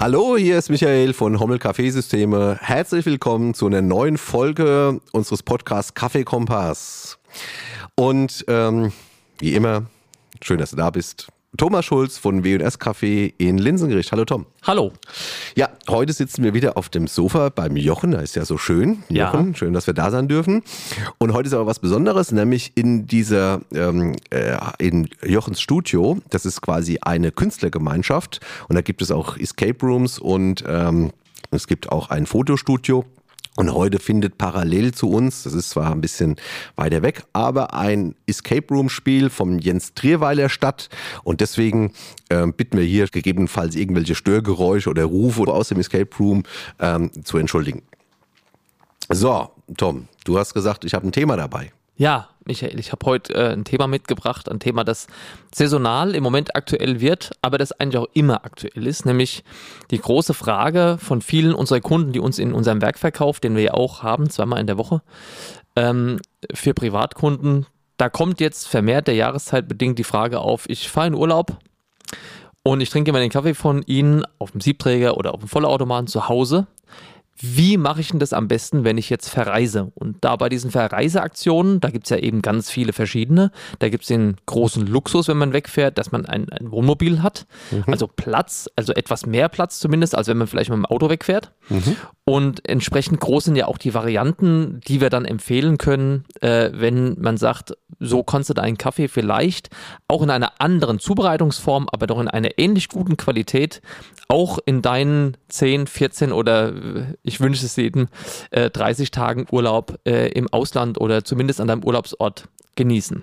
Hallo, hier ist Michael von Hommel Kaffeesysteme. Herzlich willkommen zu einer neuen Folge unseres Podcasts Kaffee Kompass. Und ähm, wie immer, schön, dass du da bist. Thomas Schulz von W&S Café in Linsengericht. Hallo Tom. Hallo. Ja, heute sitzen wir wieder auf dem Sofa beim Jochen. Da ist ja so schön. Jochen, ja. schön, dass wir da sein dürfen. Und heute ist aber was Besonderes, nämlich in dieser, ähm, äh, in Jochens Studio. Das ist quasi eine Künstlergemeinschaft. Und da gibt es auch Escape Rooms und ähm, es gibt auch ein Fotostudio. Und heute findet parallel zu uns, das ist zwar ein bisschen weiter weg, aber ein Escape Room Spiel vom Jens Trierweiler statt. Und deswegen äh, bitten wir hier gegebenenfalls irgendwelche Störgeräusche oder Rufe aus dem Escape Room ähm, zu entschuldigen. So, Tom, du hast gesagt, ich habe ein Thema dabei. Ja, Michael, ich habe heute äh, ein Thema mitgebracht, ein Thema, das saisonal im Moment aktuell wird, aber das eigentlich auch immer aktuell ist, nämlich die große Frage von vielen unserer Kunden, die uns in unserem Werkverkauf, den wir ja auch haben, zweimal in der Woche, ähm, für Privatkunden, da kommt jetzt vermehrt der Jahreszeit bedingt die Frage auf, ich fahre in Urlaub und ich trinke immer den Kaffee von Ihnen auf dem Siebträger oder auf dem Vollautomaten zu Hause wie mache ich denn das am besten, wenn ich jetzt verreise? Und da bei diesen Verreiseaktionen, da gibt es ja eben ganz viele verschiedene. Da gibt es den großen Luxus, wenn man wegfährt, dass man ein, ein Wohnmobil hat. Mhm. Also Platz, also etwas mehr Platz zumindest, als wenn man vielleicht mit dem Auto wegfährt. Mhm. Und entsprechend groß sind ja auch die Varianten, die wir dann empfehlen können, äh, wenn man sagt, so kannst du deinen Kaffee vielleicht auch in einer anderen Zubereitungsform, aber doch in einer ähnlich guten Qualität, auch in deinen 10, 14 oder ich wünsche es jedem, äh, 30 Tagen Urlaub äh, im Ausland oder zumindest an deinem Urlaubsort genießen.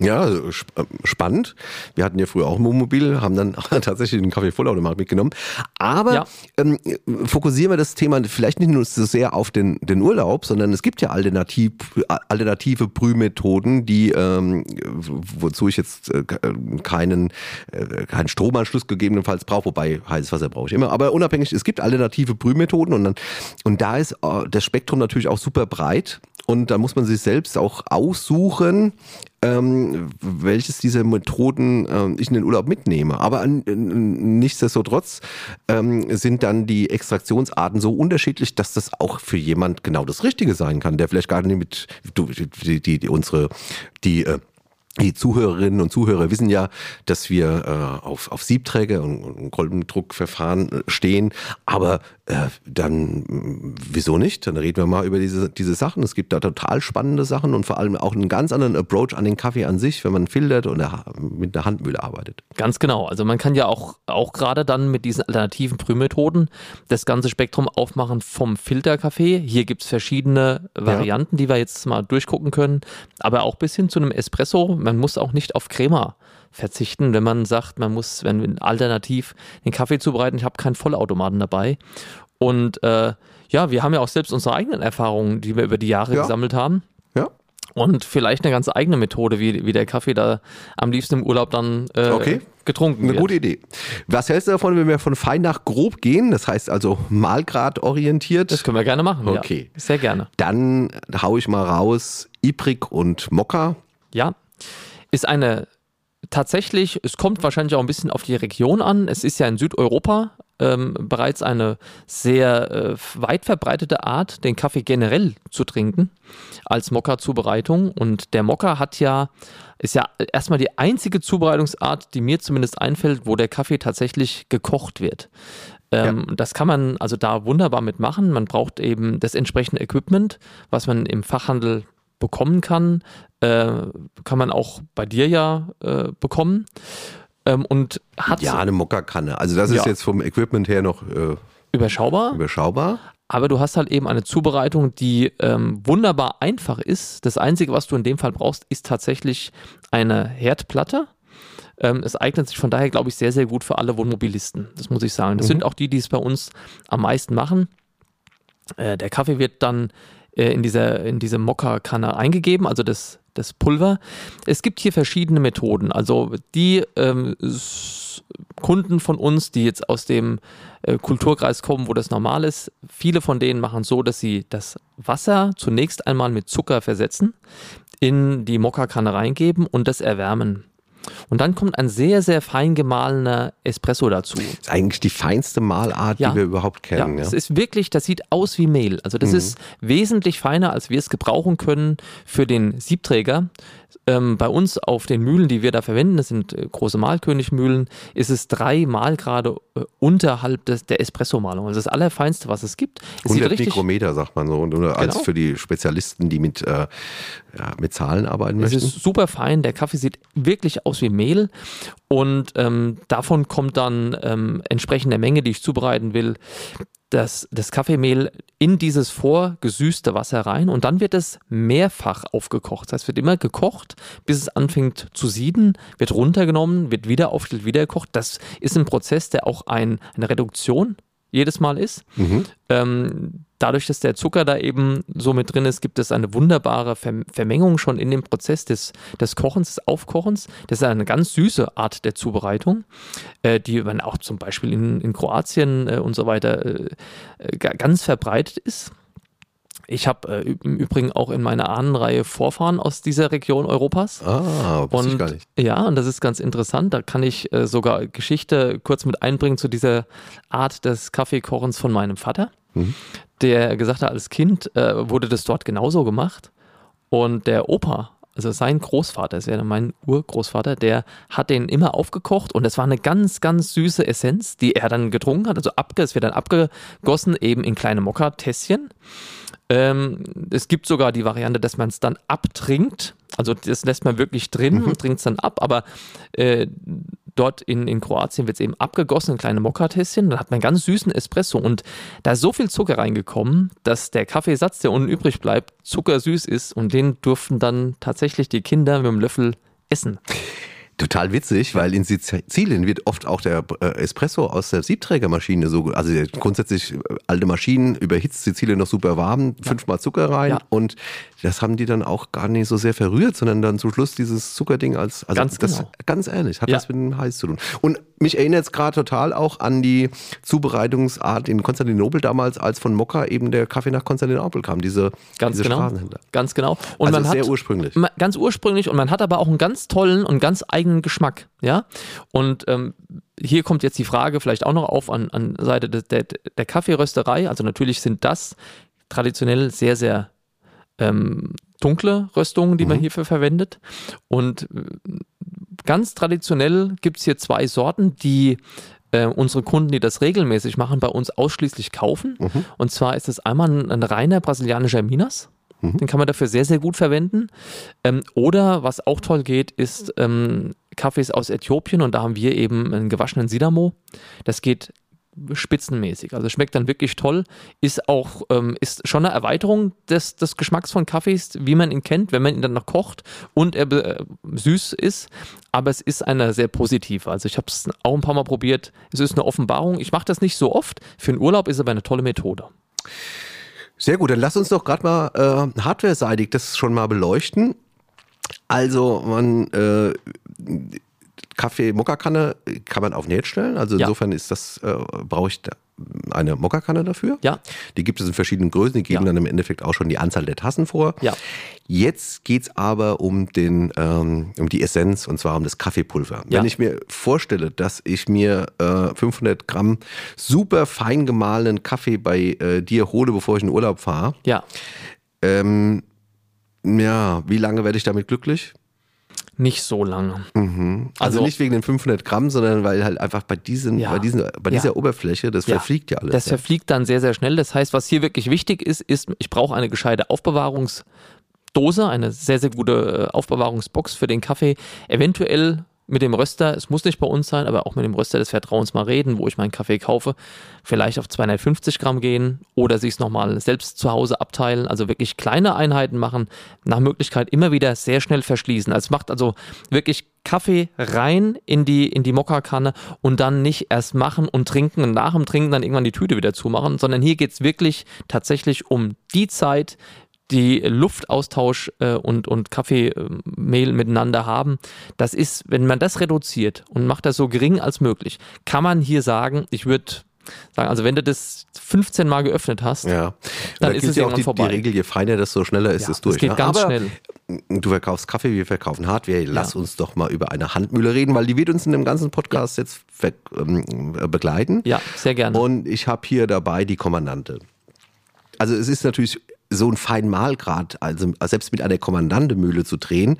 Ja, sp äh, spannend. Wir hatten ja früher auch ein Wohnmobil, haben dann tatsächlich den Kaffee-Vollautomat mitgenommen. Aber ja. ähm, fokussieren wir das Thema vielleicht nicht nur so sehr auf den, den Urlaub, sondern es gibt ja alternativ, alternative Brühmethoden, die, ähm, wozu ich jetzt äh, keinen, äh, keinen Stromanschluss gegebenenfalls brauche, wobei heißes Wasser brauche ich immer. Aber unabhängig, es gibt alternative Brühmethoden und, dann, und da ist äh, das Spektrum natürlich auch super breit. Und da muss man sich selbst auch aussuchen, ähm, welches dieser Methoden ähm, ich in den Urlaub mitnehme. Aber an, nichtsdestotrotz ähm, sind dann die Extraktionsarten so unterschiedlich, dass das auch für jemand genau das Richtige sein kann, der vielleicht gar nicht mit die, die, die unsere die äh, die Zuhörerinnen und Zuhörer wissen ja, dass wir äh, auf, auf Siebträger und, und Kolbendruckverfahren äh, stehen. Aber äh, dann, wieso nicht? Dann reden wir mal über diese, diese Sachen. Es gibt da total spannende Sachen und vor allem auch einen ganz anderen Approach an den Kaffee an sich, wenn man filtert und mit einer Handmühle arbeitet. Ganz genau. Also man kann ja auch, auch gerade dann mit diesen alternativen Brühmethoden das ganze Spektrum aufmachen vom Filterkaffee. Hier gibt es verschiedene Varianten, ja. die wir jetzt mal durchgucken können. Aber auch bis hin zu einem Espresso. Man muss auch nicht auf Crema verzichten, wenn man sagt, man muss, wenn alternativ den Kaffee zubereiten, ich habe keinen Vollautomaten dabei. Und äh, ja, wir haben ja auch selbst unsere eigenen Erfahrungen, die wir über die Jahre ja. gesammelt haben. Ja. Und vielleicht eine ganz eigene Methode, wie, wie der Kaffee da am liebsten im Urlaub dann äh, okay. getrunken Eine wird. gute Idee. Was hältst du davon, wenn wir von fein nach grob gehen? Das heißt also Malgrad orientiert. Das können wir gerne machen. Okay. Ja, sehr gerne. Dann haue ich mal raus Ibrik und Mokka. Ja. Ist eine tatsächlich, es kommt wahrscheinlich auch ein bisschen auf die Region an. Es ist ja in Südeuropa ähm, bereits eine sehr äh, weit verbreitete Art, den Kaffee generell zu trinken als Mokka-Zubereitung. Und der Mokka hat ja, ist ja erstmal die einzige Zubereitungsart, die mir zumindest einfällt, wo der Kaffee tatsächlich gekocht wird. Ähm, ja. Das kann man also da wunderbar mitmachen. Man braucht eben das entsprechende Equipment, was man im Fachhandel bekommen kann, äh, kann man auch bei dir ja äh, bekommen. Ähm, und hat ja eine Mokka-Kanne. Also das ja. ist jetzt vom Equipment her noch äh, überschaubar. Überschaubar. Aber du hast halt eben eine Zubereitung, die ähm, wunderbar einfach ist. Das Einzige, was du in dem Fall brauchst, ist tatsächlich eine Herdplatte. Ähm, es eignet sich von daher, glaube ich, sehr, sehr gut für alle Wohnmobilisten. Das muss ich sagen. Das mhm. sind auch die, die es bei uns am meisten machen. Äh, der Kaffee wird dann äh, in, dieser, in diese Mokka-Kanne eingegeben, also das, das Pulver. Es gibt hier verschiedene Methoden. Also die ähm, Kunden von uns, die jetzt aus dem äh, Kulturkreis kommen, wo das normal ist, viele von denen machen so, dass sie das Wasser zunächst einmal mit Zucker versetzen, in die Mokka-Kanne reingeben und das erwärmen. Und dann kommt ein sehr, sehr fein gemahlener Espresso dazu. Das ist eigentlich die feinste Mahlart, ja. die wir überhaupt kennen. Ja, es ist wirklich, das sieht aus wie Mehl. Also das mhm. ist wesentlich feiner, als wir es gebrauchen können für den Siebträger. Ähm, bei uns auf den Mühlen, die wir da verwenden, das sind äh, große Mahlkönigmühlen, ist es drei Mahlgrade äh, unterhalb des, der Espresso-Malung. Also das Allerfeinste, was es gibt. Es 100 richtig, Mikrometer, sagt man so. Und, genau. als für die Spezialisten, die mit, äh, ja, mit Zahlen arbeiten möchten. Es ist super fein. Der Kaffee sieht wirklich aus wie Mehl. Und ähm, davon kommt dann ähm, entsprechend der Menge, die ich zubereiten will, das, das Kaffeemehl in dieses vorgesüßte Wasser rein und dann wird es mehrfach aufgekocht. Das heißt, wird immer gekocht, bis es anfängt zu sieden, wird runtergenommen, wird wieder aufgestellt, wieder gekocht. Das ist ein Prozess, der auch ein, eine Reduktion jedes Mal ist. Mhm. Ähm, dadurch, dass der Zucker da eben so mit drin ist, gibt es eine wunderbare Vermengung schon in dem Prozess des, des Kochens, des Aufkochens. Das ist eine ganz süße Art der Zubereitung, äh, die man auch zum Beispiel in, in Kroatien äh, und so weiter äh, äh ganz verbreitet ist. Ich habe äh, im Übrigen auch in meiner Ahnenreihe Vorfahren aus dieser Region Europas. Ah, wusste und, ich gar nicht. Ja, und das ist ganz interessant. Da kann ich äh, sogar Geschichte kurz mit einbringen zu dieser Art des Kaffeekochens von meinem Vater, mhm. der gesagt hat, als Kind äh, wurde das dort genauso gemacht. Und der Opa, also sein Großvater, das wäre mein Urgroßvater, der hat den immer aufgekocht und das war eine ganz, ganz süße Essenz, die er dann getrunken hat. Also abge, es wird dann abgegossen eben in kleine Mokka-Tässchen. Ähm, es gibt sogar die Variante, dass man es dann abtrinkt. Also das lässt man wirklich drin mhm. und trinkt es dann ab, aber äh, dort in, in Kroatien wird es eben abgegossen in kleine Mokkatässchen. Dann hat man einen ganz süßen Espresso und da ist so viel Zucker reingekommen, dass der Kaffeesatz, der unten übrig bleibt, zuckersüß ist und den durften dann tatsächlich die Kinder mit dem Löffel essen. Total witzig, weil in Sizilien wird oft auch der äh, Espresso aus der Siebträgermaschine so, also grundsätzlich äh, alte Maschinen überhitzt Sizilien noch super warm, fünfmal Zucker rein ja. und das haben die dann auch gar nicht so sehr verrührt, sondern dann zum Schluss dieses Zuckerding als, also ganz das, genau. ganz ehrlich, hat ja. das mit dem Heiß zu tun. Und mich erinnert es gerade total auch an die Zubereitungsart in Konstantinopel damals, als von Mokka eben der Kaffee nach Konstantinopel kam, diese, ganz diese genau. Straßenhändler. Ganz genau. Und also man sehr hat, ursprünglich. Ganz ursprünglich und man hat aber auch einen ganz tollen und ganz eigenen Geschmack, ja. Und ähm, hier kommt jetzt die Frage vielleicht auch noch auf an, an Seite der, der, der Kaffeerösterei. Also natürlich sind das traditionell sehr, sehr ähm, dunkle Röstungen, die mhm. man hierfür verwendet. Und ganz traditionell gibt es hier zwei Sorten, die äh, unsere Kunden, die das regelmäßig machen, bei uns ausschließlich kaufen. Mhm. Und zwar ist es einmal ein, ein reiner brasilianischer Minas. Mhm. Den kann man dafür sehr, sehr gut verwenden. Ähm, oder was auch toll geht, ist ähm, Kaffees aus Äthiopien und da haben wir eben einen gewaschenen Sidamo. Das geht spitzenmäßig. Also schmeckt dann wirklich toll. Ist auch, ähm, ist schon eine Erweiterung des, des Geschmacks von Kaffees, wie man ihn kennt, wenn man ihn dann noch kocht und er äh, süß ist. Aber es ist eine sehr positive. Also ich habe es auch ein paar Mal probiert. Es ist eine Offenbarung. Ich mache das nicht so oft. Für den Urlaub ist aber eine tolle Methode. Sehr gut, dann lass uns doch gerade mal äh, hardware-seitig das schon mal beleuchten. Also man äh, Kaffee-Mokkakanne kann man auf Näht stellen. Also insofern ist das, äh, brauche ich eine Mokkakanne dafür. Ja. Die gibt es in verschiedenen Größen, die geben ja. dann im Endeffekt auch schon die Anzahl der Tassen vor. Ja. Jetzt geht es aber um, den, ähm, um die Essenz und zwar um das Kaffeepulver. Ja. Wenn ich mir vorstelle, dass ich mir äh, 500 Gramm super fein gemahlenen Kaffee bei äh, dir hole, bevor ich in Urlaub fahre. Ja. Ähm, ja, wie lange werde ich damit glücklich? Nicht so lange. Mhm. Also, also, nicht wegen den 500 Gramm, sondern weil halt einfach bei, diesen, ja. bei, diesen, bei dieser ja. Oberfläche, das ja. verfliegt ja alles. Das verfliegt dann sehr, sehr schnell. Das heißt, was hier wirklich wichtig ist, ist, ich brauche eine gescheite Aufbewahrungsdose, eine sehr, sehr gute äh, Aufbewahrungsbox für den Kaffee. Eventuell mit dem Röster, es muss nicht bei uns sein, aber auch mit dem Röster des Vertrauens mal reden, wo ich meinen Kaffee kaufe, vielleicht auf 250 Gramm gehen oder sich es nochmal selbst zu Hause abteilen, also wirklich kleine Einheiten machen, nach Möglichkeit immer wieder sehr schnell verschließen. Also macht also wirklich Kaffee rein in die, in die Mokka-Kanne und dann nicht erst machen und trinken und nach dem Trinken dann irgendwann die Tüte wieder zumachen, sondern hier geht es wirklich tatsächlich um die Zeit, die Luftaustausch äh, und, und Kaffeemehl miteinander haben. Das ist, wenn man das reduziert und macht das so gering als möglich, kann man hier sagen, ich würde sagen. Also wenn du das 15 Mal geöffnet hast, ja. dann da ist es ja auch die, vorbei. die Regel, je feiner, desto schneller ist ja, es durch. Das geht ne? ganz Aber schnell. Du verkaufst Kaffee, wir verkaufen Hardware. Lass ja. uns doch mal über eine Handmühle reden, weil die wird uns in dem ganzen Podcast jetzt ähm, begleiten. Ja, sehr gerne. Und ich habe hier dabei die Kommandante. Also es ist natürlich so ein Feinmalgrad, also selbst mit einer Kommandante-Mühle zu drehen,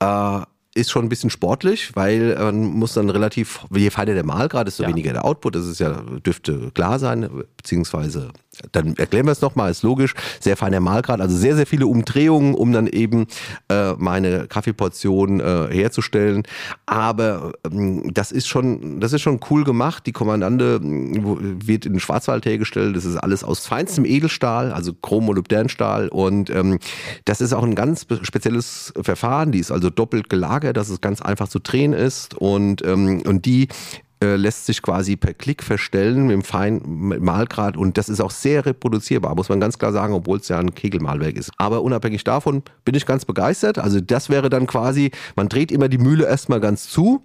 äh, ist schon ein bisschen sportlich, weil man muss dann relativ, je feiner der Malgrad, desto ja. weniger der Output. Das ist ja, dürfte klar sein, beziehungsweise dann erklären wir es nochmal, ist logisch, sehr feiner Malgrad, also sehr, sehr viele Umdrehungen, um dann eben äh, meine Kaffeeportion äh, herzustellen. Aber ähm, das ist schon, das ist schon cool gemacht. Die Kommandante wird in Schwarzwald hergestellt. Das ist alles aus feinstem Edelstahl, also Chrommolybdernstahl. Und ähm, das ist auch ein ganz spezielles Verfahren. Die ist also doppelt gelagert, dass es ganz einfach zu drehen ist. Und, ähm, und die äh, lässt sich quasi per Klick verstellen mit dem feinen Malgrad und das ist auch sehr reproduzierbar, muss man ganz klar sagen, obwohl es ja ein Kegelmalwerk ist. Aber unabhängig davon bin ich ganz begeistert. Also das wäre dann quasi, man dreht immer die Mühle erstmal ganz zu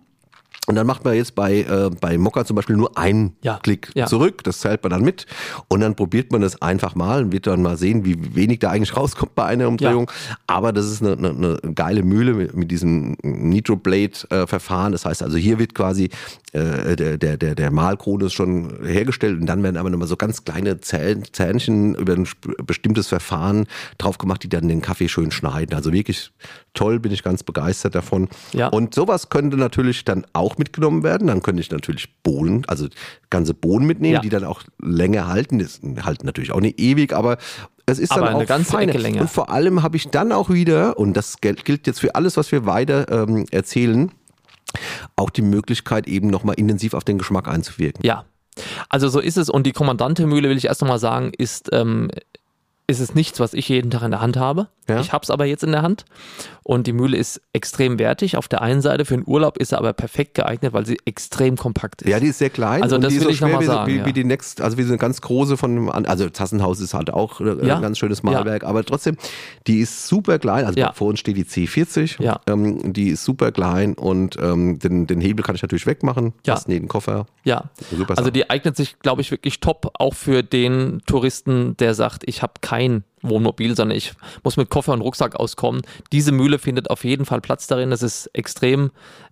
und dann macht man jetzt bei, äh, bei Mokka zum Beispiel nur einen ja, Klick ja. zurück, das zählt man dann mit und dann probiert man das einfach mal und wird dann mal sehen, wie wenig da eigentlich rauskommt bei einer Umdrehung. Ja. Aber das ist eine, eine, eine geile Mühle mit, mit diesem Nitro-Blade-Verfahren. Das heißt also, hier wird quasi äh, der, der, der, der Malkrone schon hergestellt und dann werden aber nochmal so ganz kleine Zähnchen über ein bestimmtes Verfahren drauf gemacht, die dann den Kaffee schön schneiden. Also wirklich toll, bin ich ganz begeistert davon. Ja. Und sowas könnte natürlich dann auch mitgenommen werden. Dann könnte ich natürlich Bohnen, also ganze Bohnen mitnehmen, ja. die dann auch länger halten. Das halten natürlich auch nicht ewig, aber es ist aber dann auch ganz feine. Und vor allem habe ich dann auch wieder, und das gilt jetzt für alles, was wir weiter ähm, erzählen, auch die Möglichkeit, eben nochmal intensiv auf den Geschmack einzuwirken. Ja, also so ist es. Und die Kommandante-Mühle, will ich erst nochmal sagen, ist ähm, ist es nichts, was ich jeden Tag in der Hand habe. Ja. Ich habe es aber jetzt in der Hand und die Mühle ist extrem wertig. Auf der einen Seite für den Urlaub ist sie aber perfekt geeignet, weil sie extrem kompakt ist. Ja, die ist sehr klein. Also das will so ich nochmal sagen. Wie, ja. wie, die Next, also wie so eine ganz große von, also Tassenhaus ist halt auch äh, ja. ein ganz schönes Malwerk, aber trotzdem, die ist super klein. Also vor uns steht die C40. Ja. Ähm, die ist super klein und ähm, den, den Hebel kann ich natürlich wegmachen. Ja. Passt neben Koffer. Ja. Also die eignet sich, glaube ich, wirklich top auch für den Touristen, der sagt, ich habe keine kein Wohnmobil, sondern ich muss mit Koffer und Rucksack auskommen. Diese Mühle findet auf jeden Fall Platz darin. Das ist extrem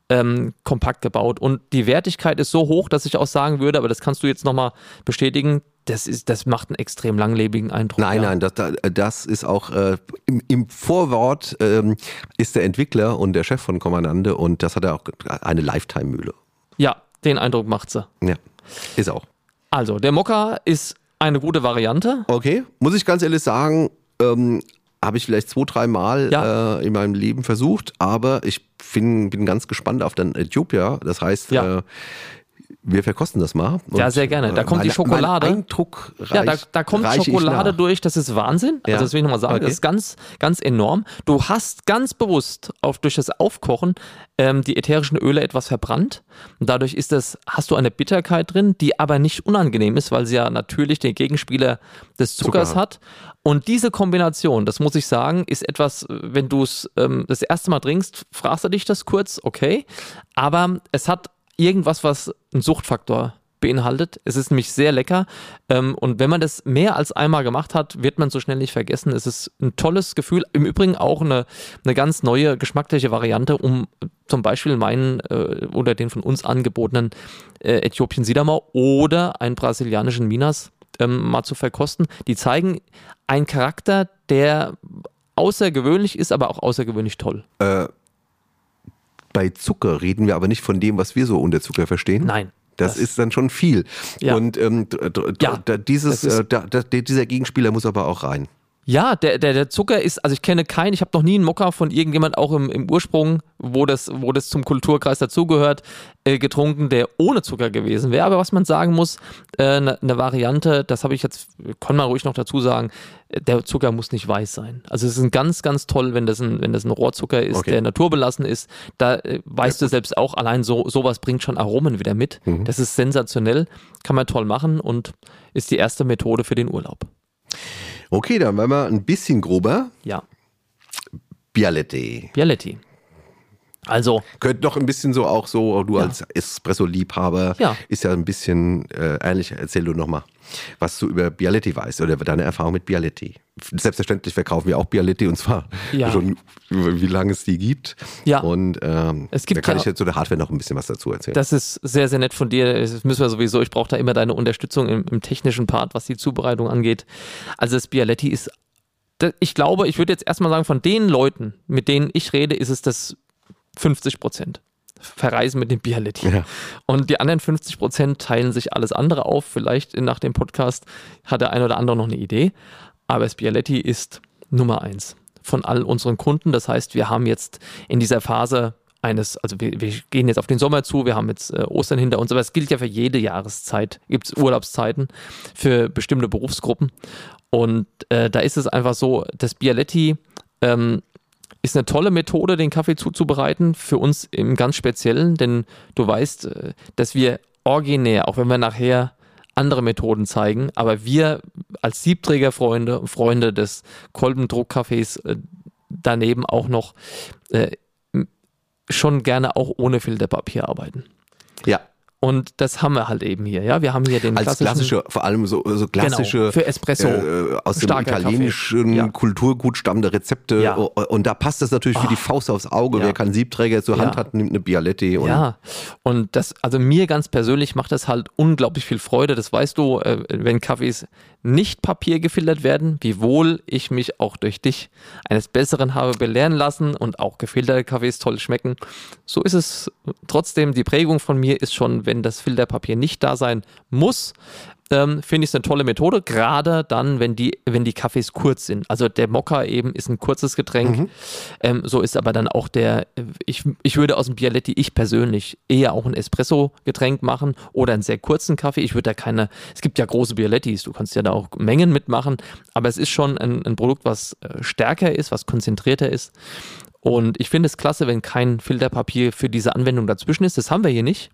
ähm, kompakt gebaut und die Wertigkeit ist so hoch, dass ich auch sagen würde, aber das kannst du jetzt nochmal bestätigen, das, ist, das macht einen extrem langlebigen Eindruck. Nein, ja. nein, das, das ist auch äh, im, im, Vorwort ähm, ist der Entwickler und der Chef von Kommandante und das hat er auch eine Lifetime-Mühle. Ja, den Eindruck macht sie. Ja, ist auch. Also, der Mokka ist eine gute Variante. Okay, muss ich ganz ehrlich sagen, ähm, habe ich vielleicht zwei, drei Mal ja. äh, in meinem Leben versucht, aber ich bin, bin ganz gespannt auf den Äthiopia. Das heißt, ja. äh, wir verkosten das mal. ja, sehr gerne. Da kommt meine, die Schokolade. Eindruck ja, da, da kommt Schokolade durch, das ist Wahnsinn. Ja. Also das will ich nochmal sagen, okay. das ist ganz, ganz enorm. Du hast ganz bewusst auf, durch das Aufkochen ähm, die ätherischen Öle etwas verbrannt. Und dadurch ist das, hast du eine Bitterkeit drin, die aber nicht unangenehm ist, weil sie ja natürlich den Gegenspieler des Zuckers Zucker. hat. Und diese Kombination, das muss ich sagen, ist etwas, wenn du es ähm, das erste Mal trinkst, fragst du dich das kurz, okay. Aber es hat irgendwas, was einen Suchtfaktor beinhaltet. Es ist nämlich sehr lecker ähm, und wenn man das mehr als einmal gemacht hat, wird man so schnell nicht vergessen. Es ist ein tolles Gefühl. Im Übrigen auch eine, eine ganz neue geschmackliche Variante, um zum Beispiel meinen äh, oder den von uns angebotenen äh, Äthiopien Sidamau oder einen brasilianischen Minas ähm, mal zu verkosten. Die zeigen einen Charakter, der außergewöhnlich ist, aber auch außergewöhnlich toll. Äh bei Zucker reden wir aber nicht von dem, was wir so unter Zucker verstehen. Nein. Das, das ist dann schon viel. Ja. Und ähm, ja, dieses, äh, da, dieser Gegenspieler muss aber auch rein. Ja, der, der, der Zucker ist, also ich kenne keinen, ich habe noch nie einen Mokka von irgendjemand auch im, im Ursprung, wo das, wo das zum Kulturkreis dazugehört, äh, getrunken, der ohne Zucker gewesen wäre. Aber was man sagen muss, eine äh, ne Variante, das habe ich jetzt, kann man ruhig noch dazu sagen, der Zucker muss nicht weiß sein. Also es ist ein ganz, ganz toll, wenn das ein, wenn das ein Rohrzucker ist, okay. der naturbelassen ist. Da äh, weißt ja, du selbst auch, allein so sowas bringt schon Aromen wieder mit. Mhm. Das ist sensationell, kann man toll machen und ist die erste Methode für den Urlaub. Okay, dann werden wir ein bisschen grober. Ja. Bialetti. Bialetti. Also. Könnte doch ein bisschen so auch so, du ja. als Espresso-Liebhaber, ja. ist ja ein bisschen äh, ähnlich. Erzähl du nochmal, was du über Bialetti weißt oder deine Erfahrung mit Bialetti. Selbstverständlich verkaufen wir auch Bialetti und zwar ja. schon, wie lange es die gibt. Ja. Und ähm, es gibt da kann ich jetzt zu der Hardware noch ein bisschen was dazu erzählen. Das ist sehr, sehr nett von dir. Das müssen wir sowieso. Ich brauche da immer deine Unterstützung im, im technischen Part, was die Zubereitung angeht. Also das Bialetti ist ich glaube, ich würde jetzt erstmal sagen, von den Leuten, mit denen ich rede, ist es das 50 Prozent verreisen mit dem Bialetti. Ja. Und die anderen 50 Prozent teilen sich alles andere auf. Vielleicht nach dem Podcast hat der ein oder andere noch eine Idee. Aber das Bialetti ist Nummer eins von all unseren Kunden. Das heißt, wir haben jetzt in dieser Phase eines, also wir, wir gehen jetzt auf den Sommer zu, wir haben jetzt äh, Ostern hinter uns, aber es gilt ja für jede Jahreszeit. Gibt es Urlaubszeiten für bestimmte Berufsgruppen. Und äh, da ist es einfach so, das Bialetti ähm, ist eine tolle Methode, den Kaffee zuzubereiten, für uns im ganz Speziellen, denn du weißt, äh, dass wir originär, auch wenn wir nachher andere Methoden zeigen, aber wir als Siebträgerfreunde, Freunde des Kolbendruckkaffees äh, daneben auch noch äh, schon gerne auch ohne Filterpapier arbeiten. Ja, und das haben wir halt eben hier. Ja, wir haben hier den Als klassische, vor allem so, so klassische genau, für Espresso äh, aus dem italienischen ja. Kulturgut stammende Rezepte. Ja. Und da passt das natürlich oh. wie die ah. Faust aufs Auge. Ja. Wer keinen Siebträger zur Hand hat, nimmt eine Bialetti. Und ja, und das, also mir ganz persönlich macht das halt unglaublich viel Freude. Das weißt du, äh, wenn Kaffees nicht Papier gefiltert werden, wiewohl ich mich auch durch dich eines Besseren habe belehren lassen und auch gefilterte Kaffees toll schmecken. So ist es trotzdem. Die Prägung von mir ist schon, wenn das Filterpapier nicht da sein muss, ähm, finde ich es eine tolle Methode, gerade dann, wenn die, wenn die Kaffees kurz sind. Also der Mokka eben ist ein kurzes Getränk. Mhm. Ähm, so ist aber dann auch der, ich, ich würde aus dem Bialetti, ich persönlich, eher auch ein Espresso-Getränk machen oder einen sehr kurzen Kaffee. Ich würde da keine, es gibt ja große Bialettis, du kannst ja da auch Mengen mitmachen, aber es ist schon ein, ein Produkt, was äh, stärker ist, was konzentrierter ist. Und ich finde es klasse, wenn kein Filterpapier für diese Anwendung dazwischen ist. Das haben wir hier nicht.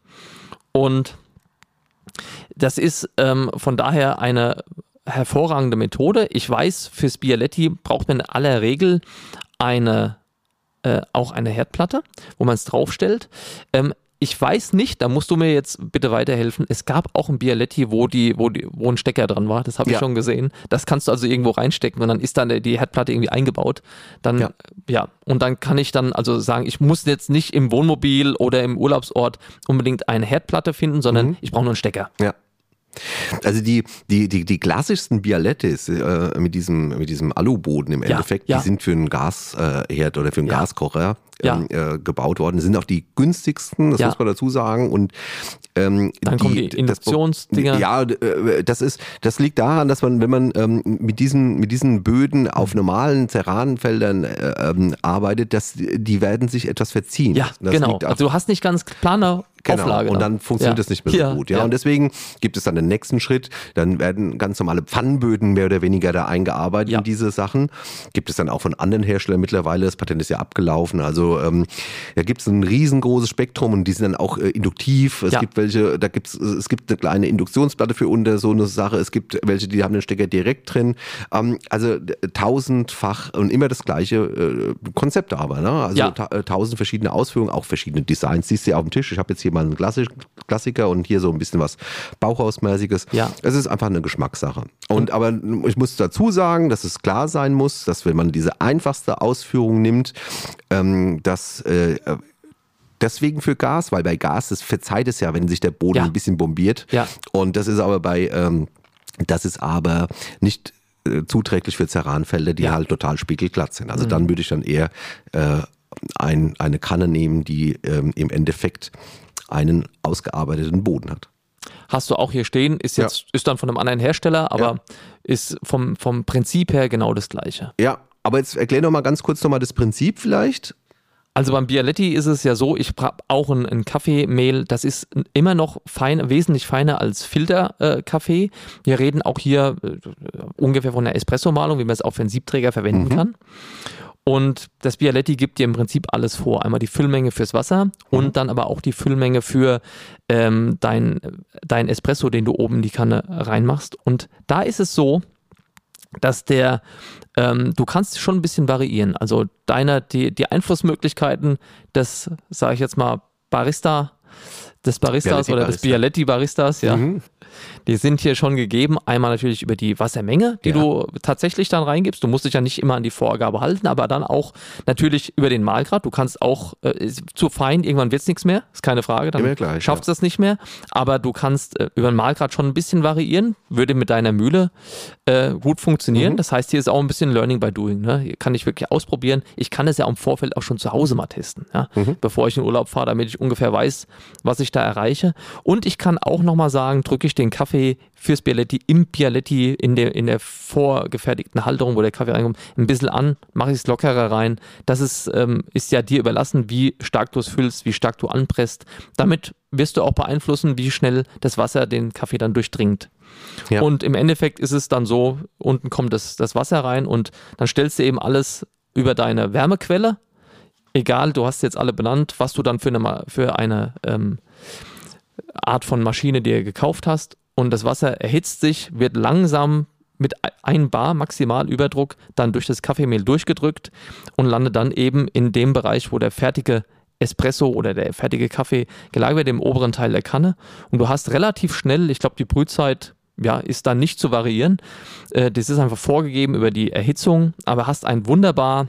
Und das ist ähm, von daher eine hervorragende Methode. Ich weiß, fürs Bialetti braucht man in aller Regel eine äh, auch eine Herdplatte, wo man es draufstellt. Ähm, ich weiß nicht, da musst du mir jetzt bitte weiterhelfen. Es gab auch ein Bialetti, wo die, wo die, wo ein Stecker dran war. Das habe ich ja. schon gesehen. Das kannst du also irgendwo reinstecken und dann ist dann die Herdplatte irgendwie eingebaut. Dann, ja. ja. Und dann kann ich dann also sagen, ich muss jetzt nicht im Wohnmobil oder im Urlaubsort unbedingt eine Herdplatte finden, sondern mhm. ich brauche nur einen Stecker. Ja. Also die, die, die, die klassischsten Bialettis äh, mit diesem, mit diesem Aluboden im Endeffekt, ja, ja. die sind für einen Gasherd oder für einen ja. Gaskocher ähm, äh, gebaut worden, sind auch die günstigsten, das muss man dazu sagen. Und ähm, dann die, kommen die Induktionsdinger. Ja, äh, das ist, das liegt daran, dass man, wenn man ähm, mit diesen, mit diesen Böden auf normalen Ceranfeldern äh, ähm, arbeitet, dass die werden sich etwas verziehen. Ja, das genau. Also du hast nicht ganz plane Genau. Auflage. Und dann funktioniert ja. das nicht mehr so ja. gut. Ja? ja? Und deswegen gibt es dann den nächsten Schritt. Dann werden ganz normale Pfannenböden mehr oder weniger da eingearbeitet in diese Sachen. Gibt es dann auch von anderen Herstellern mittlerweile. Das Patent ist ja abgelaufen. Also ähm, da gibt es ein riesengroßes Spektrum und die sind dann auch äh, induktiv. Es gibt welche, da gibt's, es gibt eine kleine Induktionsplatte für unter so eine Sache. Es gibt welche, die haben den Stecker direkt drin. Ähm, also tausendfach und immer das gleiche äh, Konzept aber. Ne? Also ta äh, tausend verschiedene Ausführungen, auch verschiedene Designs. Siehst du ja auf dem Tisch. Ich habe jetzt hier mal einen Klassik Klassiker und hier so ein bisschen was Bauhausmäßiges. Ja. Es ist einfach eine Geschmackssache. Und aber ich muss dazu sagen, dass es klar sein muss, dass wenn man diese einfachste Ausführung nimmt, ähm, dass äh, deswegen für Gas, weil bei Gas, das verzeiht es ja, wenn sich der Boden ja. ein bisschen bombiert. Ja. Und das ist aber bei, ähm, das ist aber nicht äh, zuträglich für Ceranfelder, die ja. halt total spiegelglatt sind. Also mhm. dann würde ich dann eher äh, ein, eine Kanne nehmen, die ähm, im Endeffekt einen ausgearbeiteten Boden hat. Hast du auch hier stehen, ist jetzt, ja. ist dann von einem anderen Hersteller, aber ja. ist vom, vom Prinzip her genau das gleiche. Ja, aber jetzt erklär doch mal ganz kurz nochmal das Prinzip vielleicht. Also beim Bialetti ist es ja so, ich habe auch ein, ein Kaffeemehl, das ist immer noch fein, wesentlich feiner als Filterkaffee. Äh, Wir reden auch hier äh, ungefähr von einer Espresso-Malung, wie man es auch für einen Siebträger verwenden mhm. kann. Und das Bialetti gibt dir im Prinzip alles vor. Einmal die Füllmenge fürs Wasser mhm. und dann aber auch die Füllmenge für ähm, dein, dein Espresso, den du oben in die Kanne reinmachst. Und da ist es so, dass der, ähm, du kannst schon ein bisschen variieren. Also deine, die, die Einflussmöglichkeiten des, sage ich jetzt mal, Barista, des Baristas Bialetti oder des Bialetti-Baristas, ja. Mhm die sind hier schon gegeben. Einmal natürlich über die Wassermenge, die ja. du tatsächlich dann reingibst. Du musst dich ja nicht immer an die Vorgabe halten, aber dann auch natürlich über den Mahlgrad. Du kannst auch äh, zu fein, irgendwann wird es nichts mehr, ist keine Frage. Dann schaffst du ja. das nicht mehr. Aber du kannst äh, über den Mahlgrad schon ein bisschen variieren. Würde mit deiner Mühle äh, gut funktionieren. Mhm. Das heißt, hier ist auch ein bisschen Learning by Doing. Ne? Hier kann ich wirklich ausprobieren. Ich kann es ja im Vorfeld auch schon zu Hause mal testen, ja? Mhm. bevor ich in Urlaub fahre, damit ich ungefähr weiß, was ich da erreiche. Und ich kann auch nochmal sagen, drücke ich den Kaffee fürs Bialetti im Bialetti in der, in der vorgefertigten Halterung, wo der Kaffee reinkommt, ein bisschen an, mache ich es lockerer rein. Das ist, ähm, ist ja dir überlassen, wie stark du es füllst, wie stark du anpresst. Damit wirst du auch beeinflussen, wie schnell das Wasser den Kaffee dann durchdringt. Ja. Und im Endeffekt ist es dann so, unten kommt das, das Wasser rein und dann stellst du eben alles über deine Wärmequelle. Egal, du hast jetzt alle benannt, was du dann für eine, für eine ähm, Art von Maschine dir gekauft hast und das Wasser erhitzt sich, wird langsam mit ein Bar Maximalüberdruck dann durch das Kaffeemehl durchgedrückt und landet dann eben in dem Bereich, wo der fertige Espresso oder der fertige Kaffee gelagert wird, im oberen Teil der Kanne. Und du hast relativ schnell, ich glaube, die Brühzeit ja, ist dann nicht zu variieren. Äh, das ist einfach vorgegeben über die Erhitzung, aber hast ein wunderbar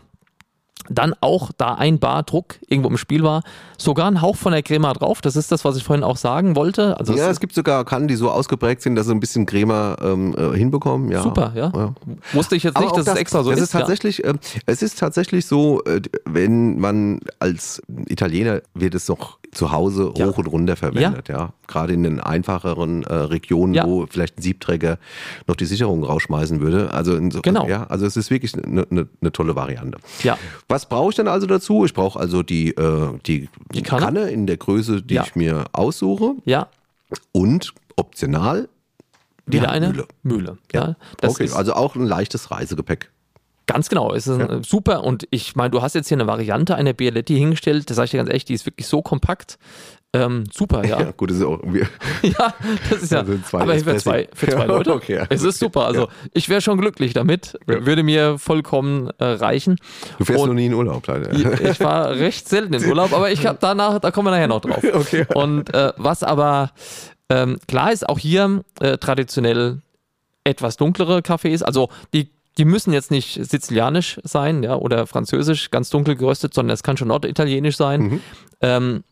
dann auch da ein Bar Druck irgendwo im Spiel war, sogar ein Hauch von der Crema drauf. Das ist das, was ich vorhin auch sagen wollte. Also ja, es, es gibt sogar Kannen, die so ausgeprägt sind, dass sie ein bisschen Crema ähm, äh, hinbekommen. Ja. Super, ja. ja. Wusste ich jetzt nicht, dass das, es extra so ist. ist tatsächlich, ja. äh, es ist tatsächlich so, äh, wenn man als Italiener wird es noch zu Hause ja. hoch und runter verwendet, ja. ja. Gerade in den einfacheren äh, Regionen, ja. wo vielleicht ein Siebträger noch die Sicherung rausschmeißen würde. Also so, genau. ja, also es ist wirklich eine ne, ne tolle Variante. Ja. Was brauche ich denn also dazu? Ich brauche also die, äh, die, die Kanne? Kanne? in der Größe, die ich mir aussuche. Ja. Und optional die Wieder eine Mühle. Mühle. Ja. okay, also auch ein leichtes Reisegepäck. Ganz genau, es ist ja. super und ich meine, du hast jetzt hier eine Variante einer Bialetti hingestellt, das sage ich dir ganz ehrlich, die ist wirklich so kompakt. Ähm, super, ja. ja. Gut, das ist auch irgendwie. ja, das ist ja. Also aber für zwei, für zwei Leute. okay, ja. Es ist super. Also, ich wäre schon glücklich damit. Würde mir vollkommen äh, reichen. Du fährst und noch nie in Urlaub, leider. Ich war recht selten in Urlaub, aber ich habe danach, da kommen wir nachher noch drauf. okay. Und äh, was aber ähm, klar ist, auch hier äh, traditionell etwas dunklere Kaffees. Also, die die müssen jetzt nicht sizilianisch sein, ja, oder französisch, ganz dunkel geröstet, sondern es kann schon norditalienisch sein. Mhm. Ähm,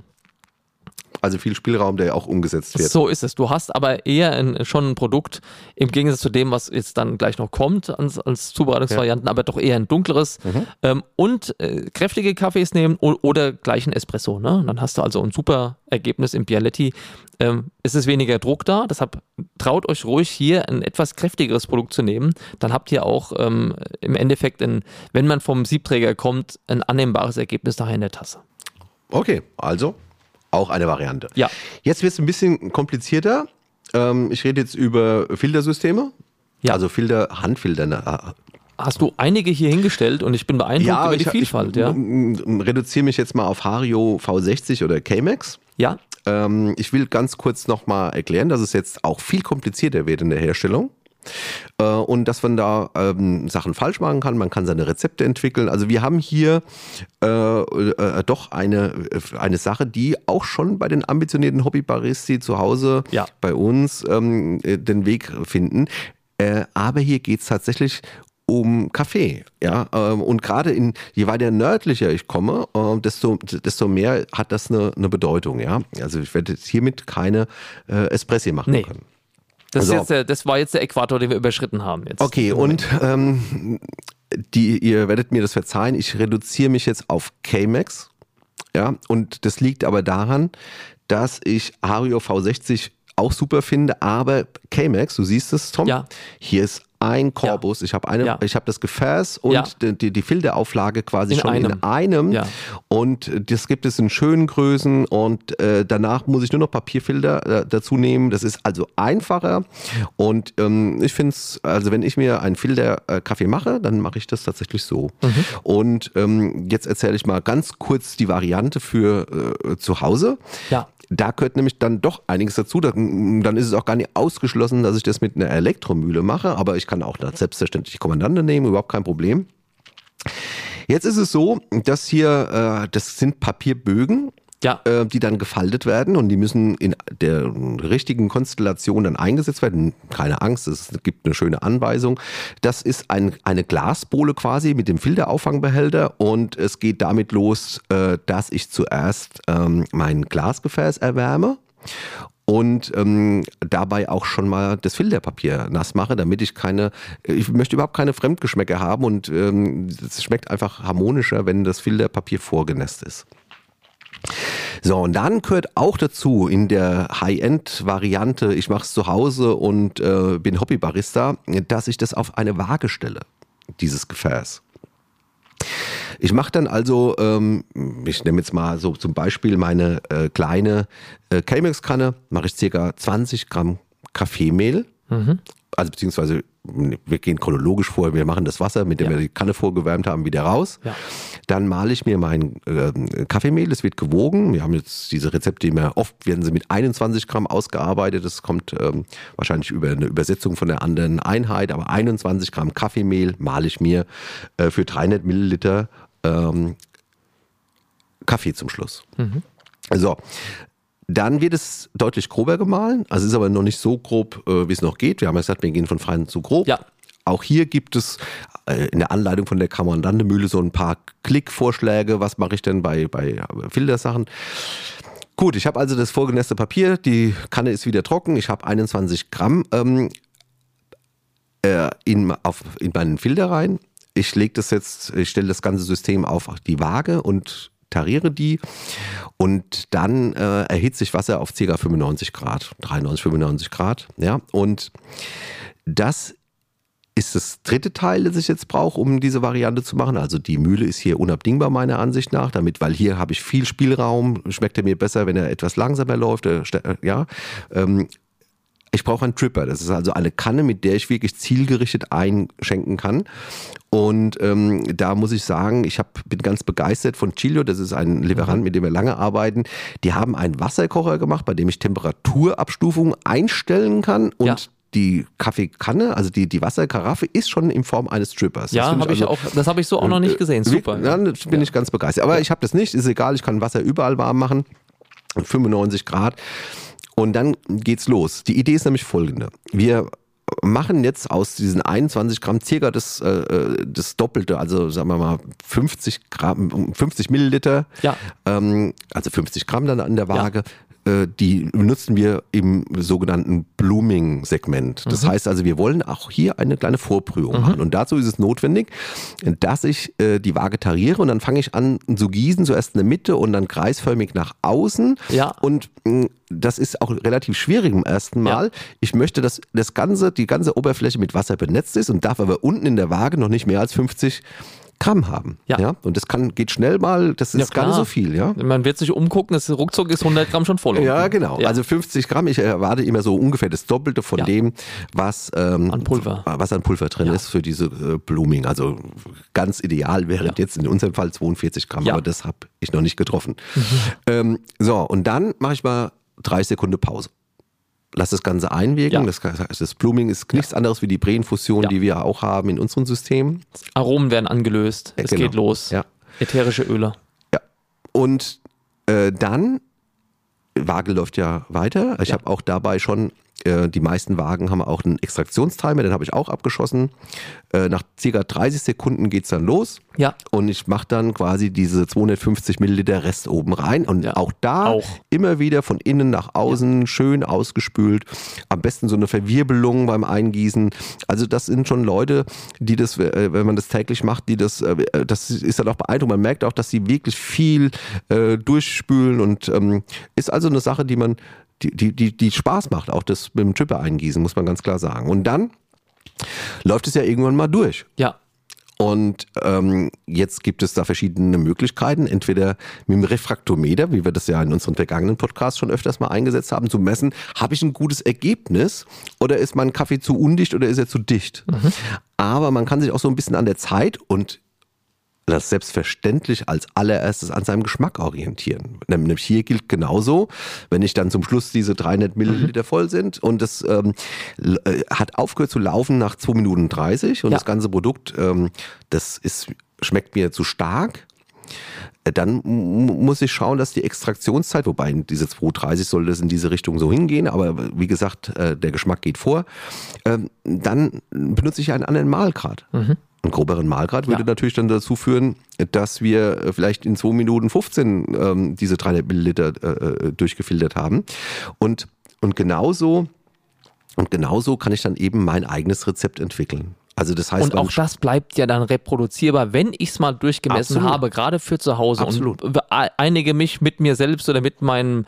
also viel Spielraum, der auch umgesetzt wird. So ist es. Du hast aber eher ein, schon ein Produkt im Gegensatz zu dem, was jetzt dann gleich noch kommt als, als Zubereitungsvarianten, ja. aber doch eher ein dunkleres mhm. ähm, und äh, kräftige Kaffees nehmen oder gleich ein Espresso. Ne? Dann hast du also ein super Ergebnis im Bialetti. Ähm, es ist weniger Druck da, deshalb traut euch ruhig hier ein etwas kräftigeres Produkt zu nehmen. Dann habt ihr auch ähm, im Endeffekt, ein, wenn man vom Siebträger kommt, ein annehmbares Ergebnis nachher in der Tasse. Okay, also auch eine Variante. Ja. Jetzt wird es ein bisschen komplizierter. Ähm, ich rede jetzt über Filtersysteme. Ja. Also Filter, Handfilter. Ne? Hast du einige hier hingestellt und ich bin beeindruckt ja, über die ich, Vielfalt. Ich, ja. reduziere mich jetzt mal auf Hario V60 oder K-Max. Ja. Ähm, ich will ganz kurz nochmal erklären, dass es jetzt auch viel komplizierter wird in der Herstellung. Äh, und dass man da ähm, Sachen falsch machen kann. Man kann seine Rezepte entwickeln. Also wir haben hier äh, äh, doch eine, eine Sache, die auch schon bei den ambitionierten Hobbybaristi zu Hause ja. bei uns ähm, den Weg finden. Äh, aber hier geht es tatsächlich um Kaffee. Ja? Ähm, und gerade in, je weiter nördlicher ich komme, äh, desto, desto mehr hat das eine, eine Bedeutung. Ja? Also ich werde jetzt hiermit keine äh, Espressi machen nee. können. Das, also, der, das, war jetzt der Äquator, den wir überschritten haben. Jetzt okay, und ähm, die, ihr werdet mir das verzeihen, ich reduziere mich jetzt auf K-Max. Ja, und das liegt aber daran, dass ich Ario V60 auch super finde, aber K-Max, du siehst es, Tom, ja. hier ist ein Korbus. Ja. Ich habe eine, ja. ich habe das Gefäß und ja. die, die Filterauflage quasi in schon einem. in einem. Und das gibt es in schönen Größen und äh, danach muss ich nur noch Papierfilter äh, dazu nehmen. Das ist also einfacher. Und ähm, ich finde es, also wenn ich mir einen Filterkaffee äh, mache, dann mache ich das tatsächlich so. Mhm. Und ähm, jetzt erzähle ich mal ganz kurz die Variante für äh, zu Hause. Ja. Da gehört nämlich dann doch einiges dazu. Dann, dann ist es auch gar nicht ausgeschlossen, dass ich das mit einer Elektromühle mache. Aber ich kann auch selbstverständlich die Kommandante nehmen, überhaupt kein Problem. Jetzt ist es so, dass hier, äh, das sind Papierbögen, ja. äh, die dann gefaltet werden und die müssen in der richtigen Konstellation dann eingesetzt werden. Keine Angst, es gibt eine schöne Anweisung. Das ist ein, eine Glasbohle quasi mit dem Filterauffangbehälter und es geht damit los, äh, dass ich zuerst ähm, mein Glasgefäß erwärme und ähm, dabei auch schon mal das Filterpapier nass mache, damit ich keine, ich möchte überhaupt keine Fremdgeschmäcke haben und ähm, es schmeckt einfach harmonischer, wenn das Filterpapier vorgenässt ist. So, und dann gehört auch dazu in der High-End-Variante, ich mache es zu Hause und äh, bin Hobbybarista, dass ich das auf eine Waage stelle, dieses Gefäß. Ich mache dann also, ähm, ich nehme jetzt mal so zum Beispiel meine äh, kleine äh, Chemex-Kanne, mache ich circa 20 Gramm Kaffeemehl, mhm. also beziehungsweise wir gehen chronologisch vor, wir machen das Wasser, mit dem ja. wir die Kanne vorgewärmt haben, wieder raus. Ja. Dann male ich mir mein äh, Kaffeemehl, das wird gewogen. Wir haben jetzt diese Rezepte immer, oft werden sie mit 21 Gramm ausgearbeitet. Das kommt ähm, wahrscheinlich über eine Übersetzung von der anderen Einheit, aber 21 Gramm Kaffeemehl male ich mir äh, für 300 Milliliter ähm, Kaffee zum Schluss. Mhm. So, dann wird es deutlich grober gemahlen. Also ist aber noch nicht so grob, äh, wie es noch geht. Wir haben ja gesagt, wir gehen von fein zu grob. Ja. Auch hier gibt es äh, in der Anleitung von der Kammernandemühle so ein paar Klickvorschläge. Was mache ich denn bei, bei Filtersachen? Gut, ich habe also das vorgenässte Papier. Die Kanne ist wieder trocken. Ich habe 21 Gramm ähm, äh, in, auf, in meinen Filter rein. Ich lege das jetzt, ich stelle das ganze System auf die Waage und tariere die und dann äh, erhitze ich Wasser auf ca. 95 Grad, 93, 95 Grad. Ja, und das ist das dritte Teil, das ich jetzt brauche, um diese Variante zu machen. Also die Mühle ist hier unabdingbar meiner Ansicht nach, damit, weil hier habe ich viel Spielraum. Schmeckt er mir besser, wenn er etwas langsamer läuft. Äh, äh ja, ähm, ich brauche einen Tripper. Das ist also eine Kanne, mit der ich wirklich zielgerichtet einschenken kann. Und ähm, da muss ich sagen, ich hab, bin ganz begeistert von Chilio. Das ist ein Lieferant, mit dem wir lange arbeiten. Die haben einen Wasserkocher gemacht, bei dem ich Temperaturabstufungen einstellen kann und ja die Kaffeekanne, also die, die Wasserkaraffe, ist schon in Form eines Strippers. Ja, hab ich also, auch, das habe ich so auch noch nicht äh, gesehen. Super. Dann bin ja. ich ganz begeistert. Aber ja. ich habe das nicht, ist egal, ich kann Wasser überall warm machen. 95 Grad. Und dann geht's los. Die Idee ist nämlich folgende. Wir machen jetzt aus diesen 21 Gramm circa das, äh, äh, das Doppelte, also sagen wir mal 50 Gramm, 50 Milliliter, ja. ähm, also 50 Gramm dann an der Waage, ja. Äh, die benutzen wir im sogenannten Blooming-Segment. Das mhm. heißt also, wir wollen auch hier eine kleine Vorprüfung mhm. machen. Und dazu ist es notwendig, dass ich äh, die Waage tariere und dann fange ich an zu gießen, zuerst in der Mitte und dann kreisförmig nach außen. Ja. Und mh, mm, das ist auch relativ schwierig im ersten Mal. Ja. Ich möchte, dass das ganze, die ganze Oberfläche mit Wasser benetzt ist und darf aber unten in der Waage noch nicht mehr als 50 Gramm haben. Ja. ja. Und das kann, geht schnell mal, das ist ja, gar nicht so viel, ja. Man wird sich umgucken, das ruckzuck ist 100 Gramm schon voll. Ja, genau. Ja. Also 50 Gramm, ich erwarte immer so ungefähr das Doppelte von dem, was, ähm, an Pulver. was an Pulver drin ist für diese äh, Blooming. Also ganz ideal wäre jetzt in unserem Fall 42 Gramm, aber das habe ich noch nicht getroffen. Mhm. Ähm, so, und dann mache ich mal drei Sekunden Pause lass das Ganze einwirken. Ja. Das, das Blooming ist nichts ja. anderes wie die Präinfusion, ja. die wir auch haben in unserem System. Aromen werden angelöst, es genau. geht los. Ätherische Öle. Ja. Und äh, dann, Waage läuft ja weiter. Ich habe auch dabei schon äh, die meisten Wagen haben auch einen Extraktionstimer, den habe ich auch abgeschossen. Äh, nach ca. 30 Sekunden geht es dann los. Ja. Und ich mache dann quasi diese 250 Milliliter Rest oben rein. Und ja. auch da auch. immer wieder von innen nach außen ja. schön ausgespült. Am besten so eine Verwirbelung beim Eingießen. Also das sind schon Leute, die das, äh, wenn man das täglich macht, die das, das ist dann auch beeindruckend. Man merkt auch, dass sie wirklich viel durchspülen und ähm, ist also eine Sache, die man die, die, die, die Spaß macht, auch das mit dem Tripper eingießen, muss man ganz klar sagen. Und dann läuft es ja irgendwann mal durch. Ja. Und ähm, jetzt gibt es da verschiedene Möglichkeiten, entweder mit dem Refraktometer, wie wir das ja in unserem vergangenen Podcast schon öfters mal eingesetzt haben, zu messen, habe ich ein gutes Ergebnis oder ist mein Kaffee zu undicht oder ist er zu dicht? Mhm. Aber man kann sich auch so ein bisschen an der Zeit und das selbstverständlich als allererstes an seinem Geschmack orientieren. Nämlich hier gilt genauso, wenn ich dann zum Schluss diese 300 Milliliter mhm. voll sind und das ähm, äh, hat aufgehört zu laufen nach 2 Minuten 30 und ja. das ganze Produkt, ähm, das ist, schmeckt mir zu stark, äh, dann muss ich schauen, dass die Extraktionszeit, wobei diese 2,30 soll das in diese Richtung so hingehen, aber wie gesagt, äh, der Geschmack geht vor, ähm, dann benutze ich einen anderen Mahlgrad. Mhm. Einen groberen Mahlgrad würde ja. natürlich dann dazu führen, dass wir äh, vielleicht in 2 Minuten 15 ähm, diese 300 Milliliter äh, durchgefiltert haben. Und, und genauso und genauso kann ich dann eben mein eigenes Rezept entwickeln. Also das heißt, und auch das bleibt ja dann reproduzierbar, wenn ich es mal durchgemessen absolut. habe, gerade für zu Hause. Absolut. Und einige mich mit mir selbst oder mit meinem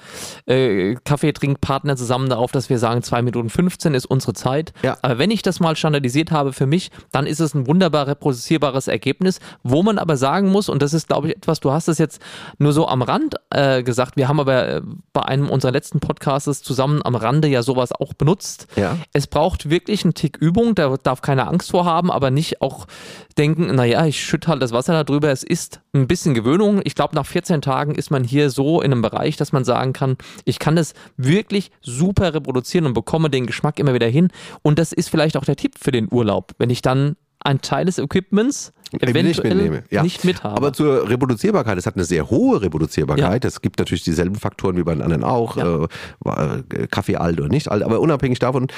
äh, Kaffeetrinkpartner zusammen darauf, dass wir sagen, 2 Minuten 15 ist unsere Zeit. Ja. Aber wenn ich das mal standardisiert habe für mich, dann ist es ein wunderbar reproduzierbares Ergebnis, wo man aber sagen muss, und das ist, glaube ich, etwas, du hast es jetzt nur so am Rand äh, gesagt, wir haben aber äh, bei einem unserer letzten Podcasts zusammen am Rande ja sowas auch benutzt. Ja. Es braucht wirklich einen Tick Übung, da darf keine Angst vor vorhaben, aber nicht auch denken, naja, ich schütte halt das Wasser da drüber. Es ist ein bisschen Gewöhnung. Ich glaube, nach 14 Tagen ist man hier so in einem Bereich, dass man sagen kann, ich kann das wirklich super reproduzieren und bekomme den Geschmack immer wieder hin. Und das ist vielleicht auch der Tipp für den Urlaub. Wenn ich dann ein Teil des Equipments eventuell nicht, mitnehme. Ja. nicht mithabe. Aber zur Reproduzierbarkeit, es hat eine sehr hohe Reproduzierbarkeit. Es gibt natürlich dieselben Faktoren wie bei den anderen auch, ja. äh, Kaffee alt oder nicht alt, aber unabhängig davon.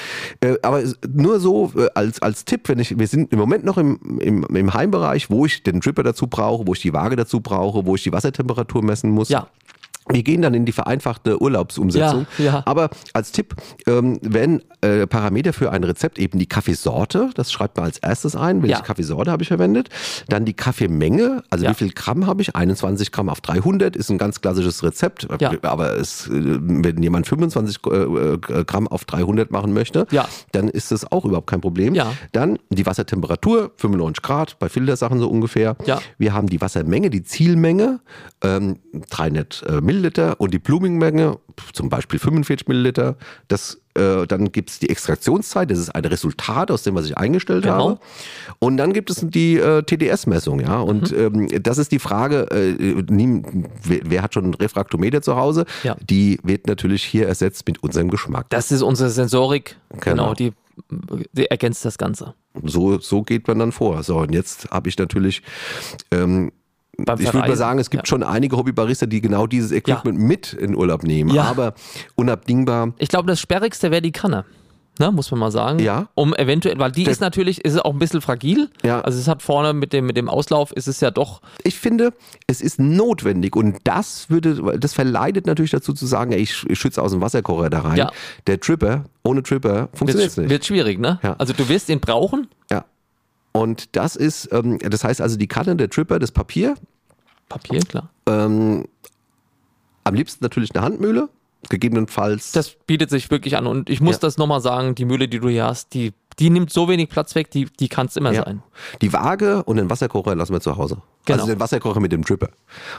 Äh, aber nur so äh, als, als Tipp, wenn ich, wir sind im Moment noch im, im, im Heimbereich, wo ich den Dripper dazu brauche, wo ich die Waage dazu brauche, wo ich die Wassertemperatur messen muss. Ja. Wir gehen dann in die vereinfachte Urlaubsumsetzung. Ja, ja. Aber als Tipp, ähm, wenn äh, Parameter für ein Rezept eben die Kaffeesorte, das schreibt man als erstes ein, welche ja. Kaffeesorte habe ich verwendet, dann die Kaffeemenge, also wie viel Gramm habe ich, 21 Gramm auf 300 ist ein ganz klassisches Rezept, aber es, äh, wenn jemand 25 äh, äh, Gramm auf 300 machen möchte, dann ist das auch überhaupt kein Problem. Dann die Wassertemperatur, 95 Grad, bei Filtersachen so ungefähr. Wir haben die Wassermenge, die Zielmenge, ähm, 300 äh, Milliliter und die Blooming-Menge, zum Beispiel 45 Milliliter, das äh, dann gibt es die Extraktionszeit, das ist ein Resultat aus dem, was ich eingestellt genau. habe. Und dann gibt es die äh, TDS-Messung, ja. Und mhm. ähm, das ist die Frage, äh, nie, wer, wer, hat schon ein Refraktometer zu Hause? Ja. Die wird natürlich hier ersetzt mit unserem Geschmack. Das ist unsere Sensorik, genau, genau die, die ergänzt das Ganze. So, so geht man dann vor. So, und jetzt habe ich natürlich ähm, ich würde mal sagen, es gibt ja. schon einige Hobbybarista, die genau dieses Equipment ja. mit in Urlaub nehmen, ja. aber unabdingbar. Ich glaube, das Sperrigste wäre die Kanne. Ne, muss man mal sagen. Ja. Um eventuell, weil die das ist natürlich, ist auch ein bisschen fragil. Ja. Also es hat vorne mit dem, mit dem Auslauf ist es ja doch. Ich finde, es ist notwendig und das würde, das verleitet natürlich dazu zu sagen, ich, ich schütze aus dem Wasserkocher da rein. Ja. Der Tripper, ohne Tripper funktioniert es nicht. Wird schwierig, ne? Ja. Also du wirst ihn brauchen. Ja. Und das ist, ähm, das heißt also die Kanne, der Tripper, das Papier. Papier, klar. Ähm, am liebsten natürlich eine Handmühle, gegebenenfalls. Das bietet sich wirklich an. Und ich muss ja. das nochmal sagen, die Mühle, die du hier hast, die die nimmt so wenig Platz weg, die, die kann es immer ja. sein. Die Waage und den Wasserkocher lassen wir zu Hause. Genau. Also den Wasserkocher mit dem Tripper.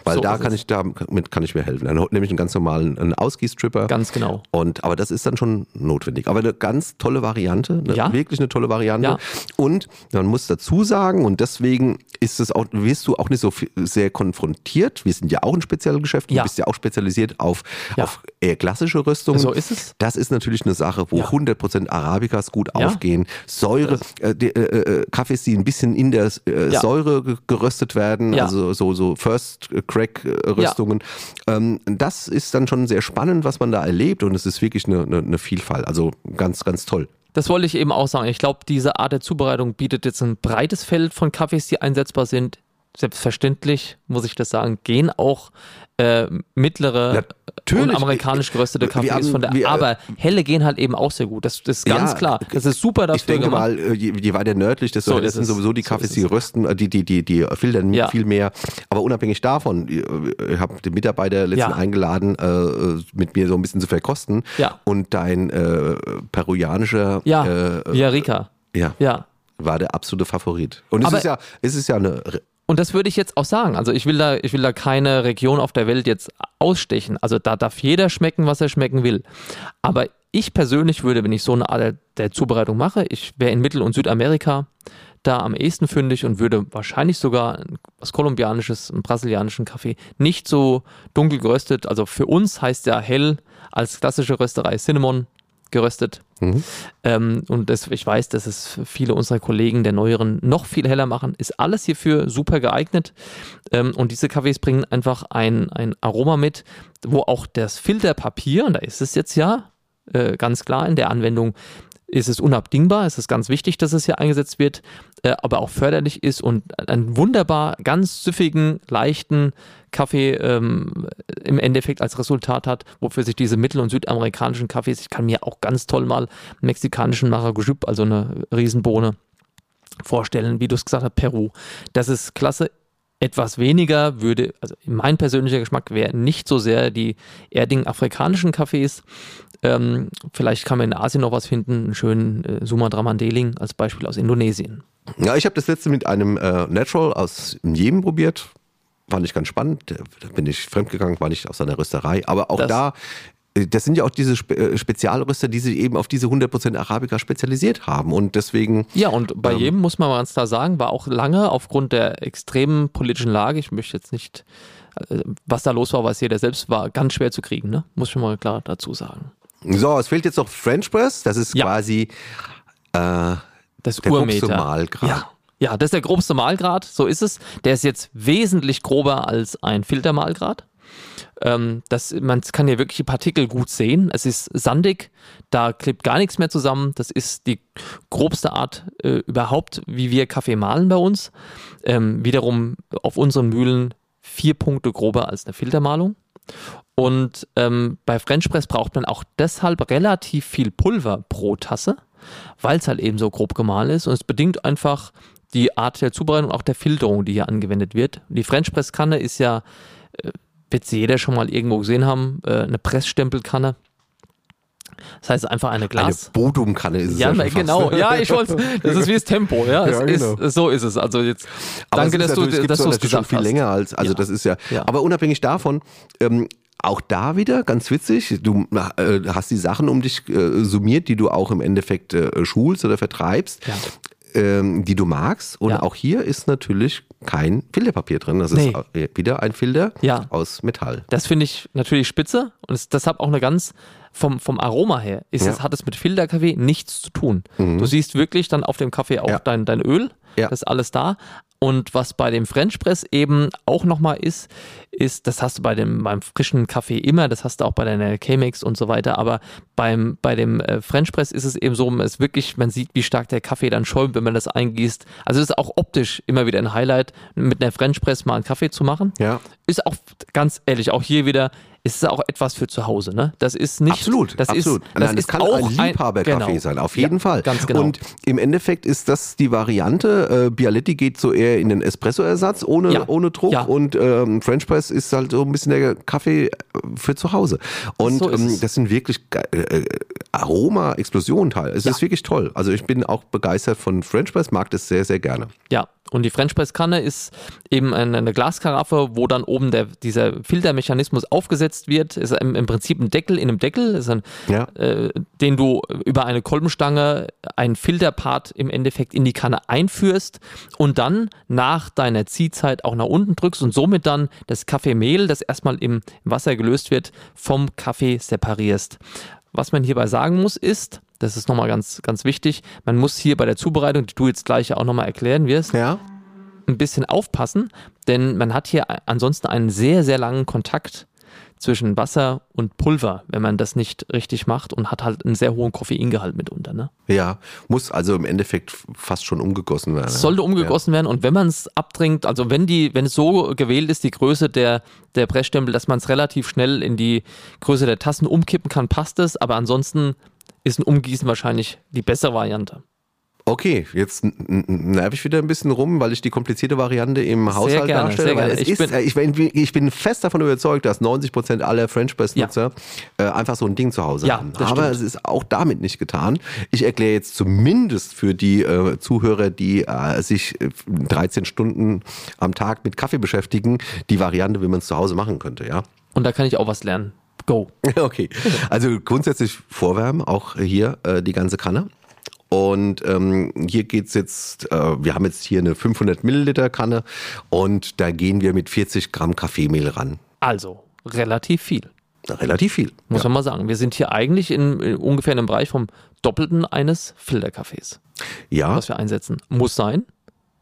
Weil so da kann ich damit kann ich mir helfen. Dann nehme ich einen ganz normalen einen Ausgießtripper. Ganz genau. Und aber das ist dann schon notwendig. Aber eine ganz tolle Variante, eine, ja. wirklich eine tolle Variante. Ja. Und man muss dazu sagen, und deswegen ist es auch, wirst du auch nicht so sehr konfrontiert. Wir sind ja auch ein Spezialgeschäft. Du ja. bist ja auch spezialisiert auf, auf eher klassische Rüstungen. So ist es. Das ist natürlich eine Sache, wo 100% Arabikas gut aufgehen. Säure, äh, die, äh, äh, Kaffees, die ein bisschen in der äh, Säure geröstet werden ja. also so, so First Crack Rüstungen. Ja. Ähm, das ist dann schon sehr spannend, was man da erlebt und es ist wirklich eine, eine, eine Vielfalt. Also ganz, ganz toll. Das wollte ich eben auch sagen. Ich glaube, diese Art der Zubereitung bietet jetzt ein breites Feld von Kaffees, die einsetzbar sind. Selbstverständlich, muss ich das sagen, gehen auch äh, mittlere Natürlich. und amerikanisch geröstete Kaffees von der. Wir, aber helle gehen halt eben auch sehr gut. Das, das ist ganz ja, klar. Das ist super dafür Ich denke gemacht. mal, äh, je, je, weiter nördlich, desto so das sind sowieso die Kaffees, so die rösten, äh, die, die, die, die filtern ja. viel mehr. Aber unabhängig davon, ich habe den Mitarbeiter letztens ja. eingeladen, äh, mit mir so ein bisschen zu verkosten. Ja. Und dein äh, peruanischer ja. Äh, Villarrica. Ja. ja. War der absolute Favorit. Und es aber ist ja, es ist ja eine und das würde ich jetzt auch sagen. Also ich will da, ich will da keine Region auf der Welt jetzt ausstechen. Also da darf jeder schmecken, was er schmecken will. Aber ich persönlich würde, wenn ich so eine Art der Zubereitung mache, ich wäre in Mittel- und Südamerika, da am ehesten fündig und würde wahrscheinlich sogar was kolumbianisches, einen brasilianischen Kaffee nicht so dunkel geröstet. Also für uns heißt ja hell als klassische Rösterei Cinnamon geröstet. Mhm. Ähm, und das, ich weiß, dass es viele unserer Kollegen der neueren noch viel heller machen. Ist alles hierfür super geeignet. Ähm, und diese Kaffees bringen einfach ein, ein Aroma mit, wo auch das Filterpapier, und da ist es jetzt ja äh, ganz klar in der Anwendung, ist es unabdingbar, es ist ganz wichtig, dass es hier eingesetzt wird, äh, aber auch förderlich ist und einen wunderbar ganz süffigen, leichten Kaffee ähm, im Endeffekt als Resultat hat, wofür sich diese mittel- und südamerikanischen Kaffees, ich kann mir auch ganz toll mal mexikanischen Maracujub, also eine Riesenbohne, vorstellen, wie du es gesagt hast, Peru. Das ist klasse. Etwas weniger würde, also mein persönlicher Geschmack wäre nicht so sehr die erdigen afrikanischen Kaffees. Ähm, vielleicht kann man in Asien noch was finden, einen schönen äh, Sumatra Mandeling als Beispiel aus Indonesien. Ja, ich habe das letzte mit einem äh, Natural aus Jemen probiert. Fand ich ganz spannend. Da bin ich fremdgegangen, war nicht aus einer Rösterei. Aber auch das, da, das sind ja auch diese Spe äh, Spezialröster, die sich eben auf diese 100% Arabica spezialisiert haben. Und deswegen. Ja, und bei ähm, jedem muss man ganz klar sagen, war auch lange aufgrund der extremen politischen Lage, ich möchte jetzt nicht, äh, was da los war, weiß jeder selbst, war ganz schwer zu kriegen, ne? Muss ich mal klar dazu sagen. So, es fehlt jetzt noch French Press. Das ist ja. quasi äh, das der Urmeter. Malgrad. Ja. ja, das ist der grobste Malgrad, so ist es. Der ist jetzt wesentlich grober als ein Filtermalgrad. Ähm, das, man kann hier wirklich die Partikel gut sehen. Es ist sandig, da klebt gar nichts mehr zusammen. Das ist die grobste Art äh, überhaupt, wie wir Kaffee malen bei uns. Ähm, wiederum auf unseren Mühlen vier Punkte grober als eine Filtermalung. Und ähm, bei French Press braucht man auch deshalb relativ viel Pulver pro Tasse, weil es halt eben so grob gemahlen ist. Und es bedingt einfach die Art der Zubereitung auch der Filterung, die hier angewendet wird. Die French Press Kanne ist ja, äh, wird sie jeder schon mal irgendwo gesehen haben, äh, eine Pressstempelkanne. Das heißt einfach eine Glas. Eine Bodumkanne ist es ja, ja genau. Fast. Ja, ich wollte. Das ist wie das Tempo. Ja, ja genau. ist, so ist es. Also jetzt. Aber danke, dass du, dass du es gesagt schon viel hast. länger als. Also ja. das ist ja, ja. Aber unabhängig davon. Ähm, auch da wieder ganz witzig, du äh, hast die Sachen um dich äh, summiert, die du auch im Endeffekt äh, schulst oder vertreibst. Ja. Ähm, die du magst. Und ja. auch hier ist natürlich kein Filterpapier drin. Das nee. ist wieder ein Filter ja. aus Metall. Das finde ich natürlich spitze und es, deshalb auch eine ganz vom, vom Aroma her ist es, hat es mit Filterkaffee nichts zu tun. Mhm. Du siehst wirklich dann auf dem Kaffee auch dein, dein Öl. Ja. Das ist alles da. Und was bei dem French Press eben auch nochmal ist, ist, das hast du bei dem, beim frischen Kaffee immer, das hast du auch bei deiner Chemex und so weiter, aber beim, bei dem äh, French Press ist es eben so, es wirklich, man sieht, wie stark der Kaffee dann schäumt, wenn man das eingießt. Also es ist auch optisch immer wieder ein Highlight, mit einer French Press mal einen Kaffee zu machen. Ja. Ist auch ganz ehrlich, auch hier wieder ist es auch etwas für zu Hause. Ne? Das ist nicht. Absolut, das absolut. Ist, das Nein, ist kann auch ein Liebhaberkaffee genau. sein, auf jeden ja, Fall. Ganz genau. Und im Endeffekt ist das die Variante. Äh, Bialetti geht so eher in den Espresso-Ersatz ohne, ja. ohne Druck ja. und ähm, French Press ist halt so ein bisschen der Kaffee für zu Hause. Und so ähm, das sind wirklich äh, äh Aroma-Explosionen teil. Es ist wirklich toll. Also ich bin auch begeistert von French Press, mag das sehr, sehr gerne. Ja, und die French Press Kanne ist eben eine, eine Glaskaraffe, wo dann oben der, dieser Filtermechanismus aufgesetzt wird. Ist im, im Prinzip ein Deckel in einem Deckel, ist ein, ja. äh, den du über eine Kolbenstange einen Filterpart im Endeffekt in die Kanne einführst und dann nach deiner Ziehzeit auch nach unten drückst und somit dann das Kaffeemehl, das erstmal im Wasser gelöst wird, vom Kaffee separierst. Was man hierbei sagen muss, ist, das ist nochmal ganz, ganz wichtig. Man muss hier bei der Zubereitung, die du jetzt gleich auch nochmal erklären wirst, ja. ein bisschen aufpassen, denn man hat hier ansonsten einen sehr, sehr langen Kontakt zwischen Wasser und Pulver, wenn man das nicht richtig macht und hat halt einen sehr hohen Koffeingehalt mitunter. Ne? Ja, muss also im Endeffekt fast schon umgegossen werden. Es sollte umgegossen ja. werden und wenn man es abtrinkt, also wenn die, wenn es so gewählt ist, die Größe der, der Pressstempel, dass man es relativ schnell in die Größe der Tassen umkippen kann, passt es, aber ansonsten ist ein Umgießen wahrscheinlich die bessere Variante. Okay, jetzt nerv ich wieder ein bisschen rum, weil ich die komplizierte Variante im sehr Haushalt gerne, darstelle. Weil ich, ist, bin, ich, bin, ich, bin, fest davon überzeugt, dass 90 Prozent aller French Press Nutzer ja. äh, einfach so ein Ding zu Hause ja, haben. Aber stimmt. es ist auch damit nicht getan. Ich erkläre jetzt zumindest für die äh, Zuhörer, die äh, sich 13 Stunden am Tag mit Kaffee beschäftigen, die Variante, wie man es zu Hause machen könnte. Ja. Und da kann ich auch was lernen. Go. Okay. Also grundsätzlich vorwärmen, auch hier äh, die ganze Kanne. Und ähm, hier geht's jetzt, äh, wir haben jetzt hier eine 500 Milliliter Kanne und da gehen wir mit 40 Gramm Kaffeemehl ran. Also relativ viel. Relativ viel. Muss ja. man mal sagen. Wir sind hier eigentlich in, in ungefähr in einem Bereich vom Doppelten eines Filterkaffees. Ja. Was wir einsetzen. Muss sein,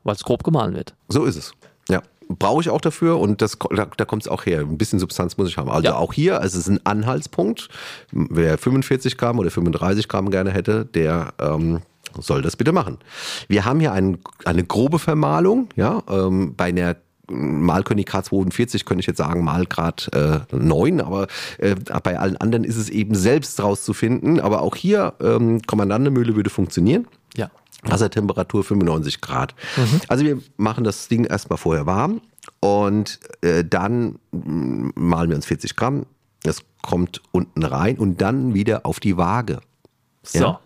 weil es grob gemahlen wird. So ist es. Ja brauche ich auch dafür und das, da, da kommt es auch her. Ein bisschen Substanz muss ich haben. Also ja. auch hier, also es ist ein Anhaltspunkt. Wer 45 Gramm oder 35 Gramm gerne hätte, der ähm, soll das bitte machen. Wir haben hier ein, eine grobe Vermahlung, ja, ähm, bei einer Malkönig K42 könnte ich jetzt sagen, Malgrad äh, 9, aber äh, bei allen anderen ist es eben selbst rauszufinden. Aber auch hier, ähm, Kommandandemühle würde funktionieren. Wassertemperatur 95 Grad. Mhm. Also wir machen das Ding erstmal vorher warm und äh, dann malen wir uns 40 Gramm. Das kommt unten rein und dann wieder auf die Waage. So. Ja?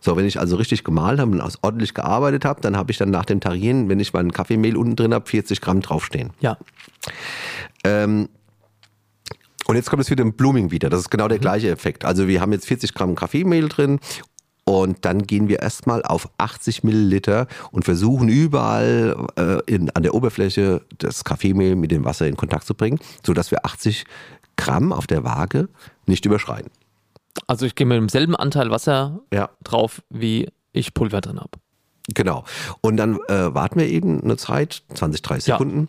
So, wenn ich also richtig gemahlen habe und ordentlich gearbeitet habe, dann habe ich dann nach dem Tarieren, wenn ich meinen Kaffeemehl unten drin habe, 40 Gramm draufstehen. Ja. Ähm, und jetzt kommt es wieder im Blooming wieder. Das ist genau der mhm. gleiche Effekt. Also wir haben jetzt 40 Gramm Kaffeemehl drin und dann gehen wir erstmal auf 80 Milliliter und versuchen überall äh, in, an der Oberfläche das Kaffeemehl mit dem Wasser in Kontakt zu bringen, sodass wir 80 Gramm auf der Waage nicht überschreiten. Also ich gehe mit demselben Anteil Wasser ja. drauf, wie ich Pulver drin habe. Genau. Und dann äh, warten wir eben eine Zeit, 20, 30 ja. Sekunden.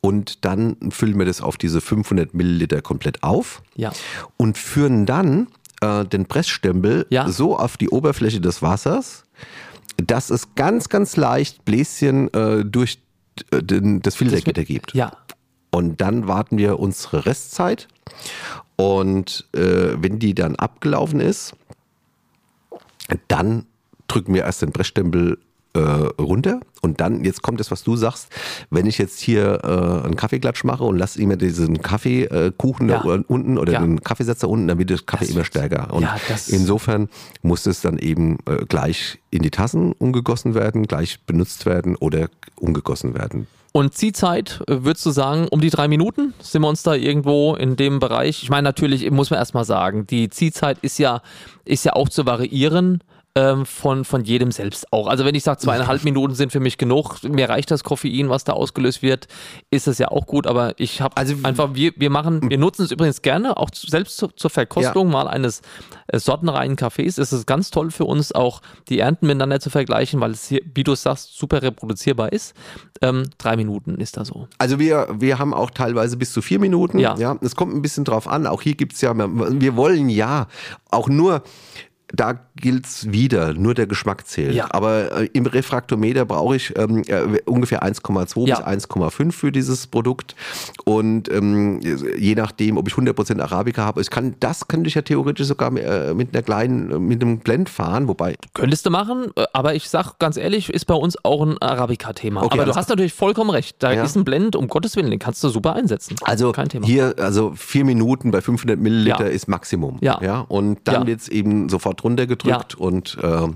Und dann füllen wir das auf diese 500 Milliliter komplett auf. Ja. Und führen dann äh, den Pressstempel ja. so auf die Oberfläche des Wassers, dass es ganz, ganz leicht Bläschen äh, durch äh, den, das Filtergitter gibt. Ja. Und dann warten wir unsere Restzeit. Und äh, wenn die dann abgelaufen ist, dann drücken wir erst den Pressstempel äh, runter und dann, jetzt kommt das, was du sagst, wenn ich jetzt hier äh, einen Kaffeeklatsch mache und lasse immer diesen Kaffeekuchen ja. da unten oder ja. den Kaffeesatz da unten, dann wird der Kaffee das immer stärker. Und ja, insofern muss es dann eben äh, gleich in die Tassen umgegossen werden, gleich benutzt werden oder umgegossen werden. Und Ziehzeit, äh, würdest du sagen, um die drei Minuten? Sind wir uns da irgendwo in dem Bereich? Ich meine, natürlich muss man erstmal sagen, die Ziehzeit ist ja, ist ja auch zu variieren ähm, von, von jedem selbst auch. Also wenn ich sage, zweieinhalb Minuten sind für mich genug, mir reicht das Koffein, was da ausgelöst wird, ist das ja auch gut, aber ich habe also einfach, wir, wir machen, wir nutzen es übrigens gerne, auch selbst zu, zur Verkostung ja. mal eines äh, sortenreinen Kaffees. Es ist ganz toll für uns, auch die Ernten miteinander zu vergleichen, weil es hier, wie du sagst, super reproduzierbar ist. Ähm, drei Minuten ist da so. Also wir, wir haben auch teilweise bis zu vier Minuten. Ja. ja. Es kommt ein bisschen drauf an. Auch hier gibt es ja, wir wollen ja auch nur da gilt's wieder, nur der Geschmack zählt. Ja. Aber äh, im Refraktometer brauche ich ähm, äh, ungefähr 1,2 ja. bis 1,5 für dieses Produkt. Und ähm, je nachdem, ob ich 100% Arabica habe, ich kann, das könnte ich ja theoretisch sogar äh, mit einer kleinen, mit einem Blend fahren, wobei. Könntest du machen, äh, aber ich sag ganz ehrlich, ist bei uns auch ein Arabica-Thema. Okay, aber du hast natürlich vollkommen recht. Da ja. ist ein Blend, um Gottes Willen, den kannst du super einsetzen. Also Kein Thema. hier, also vier Minuten bei 500 Milliliter ist Maximum. Ja. ja? Und dann wird es eben sofort runtergedrückt ja. und, äh,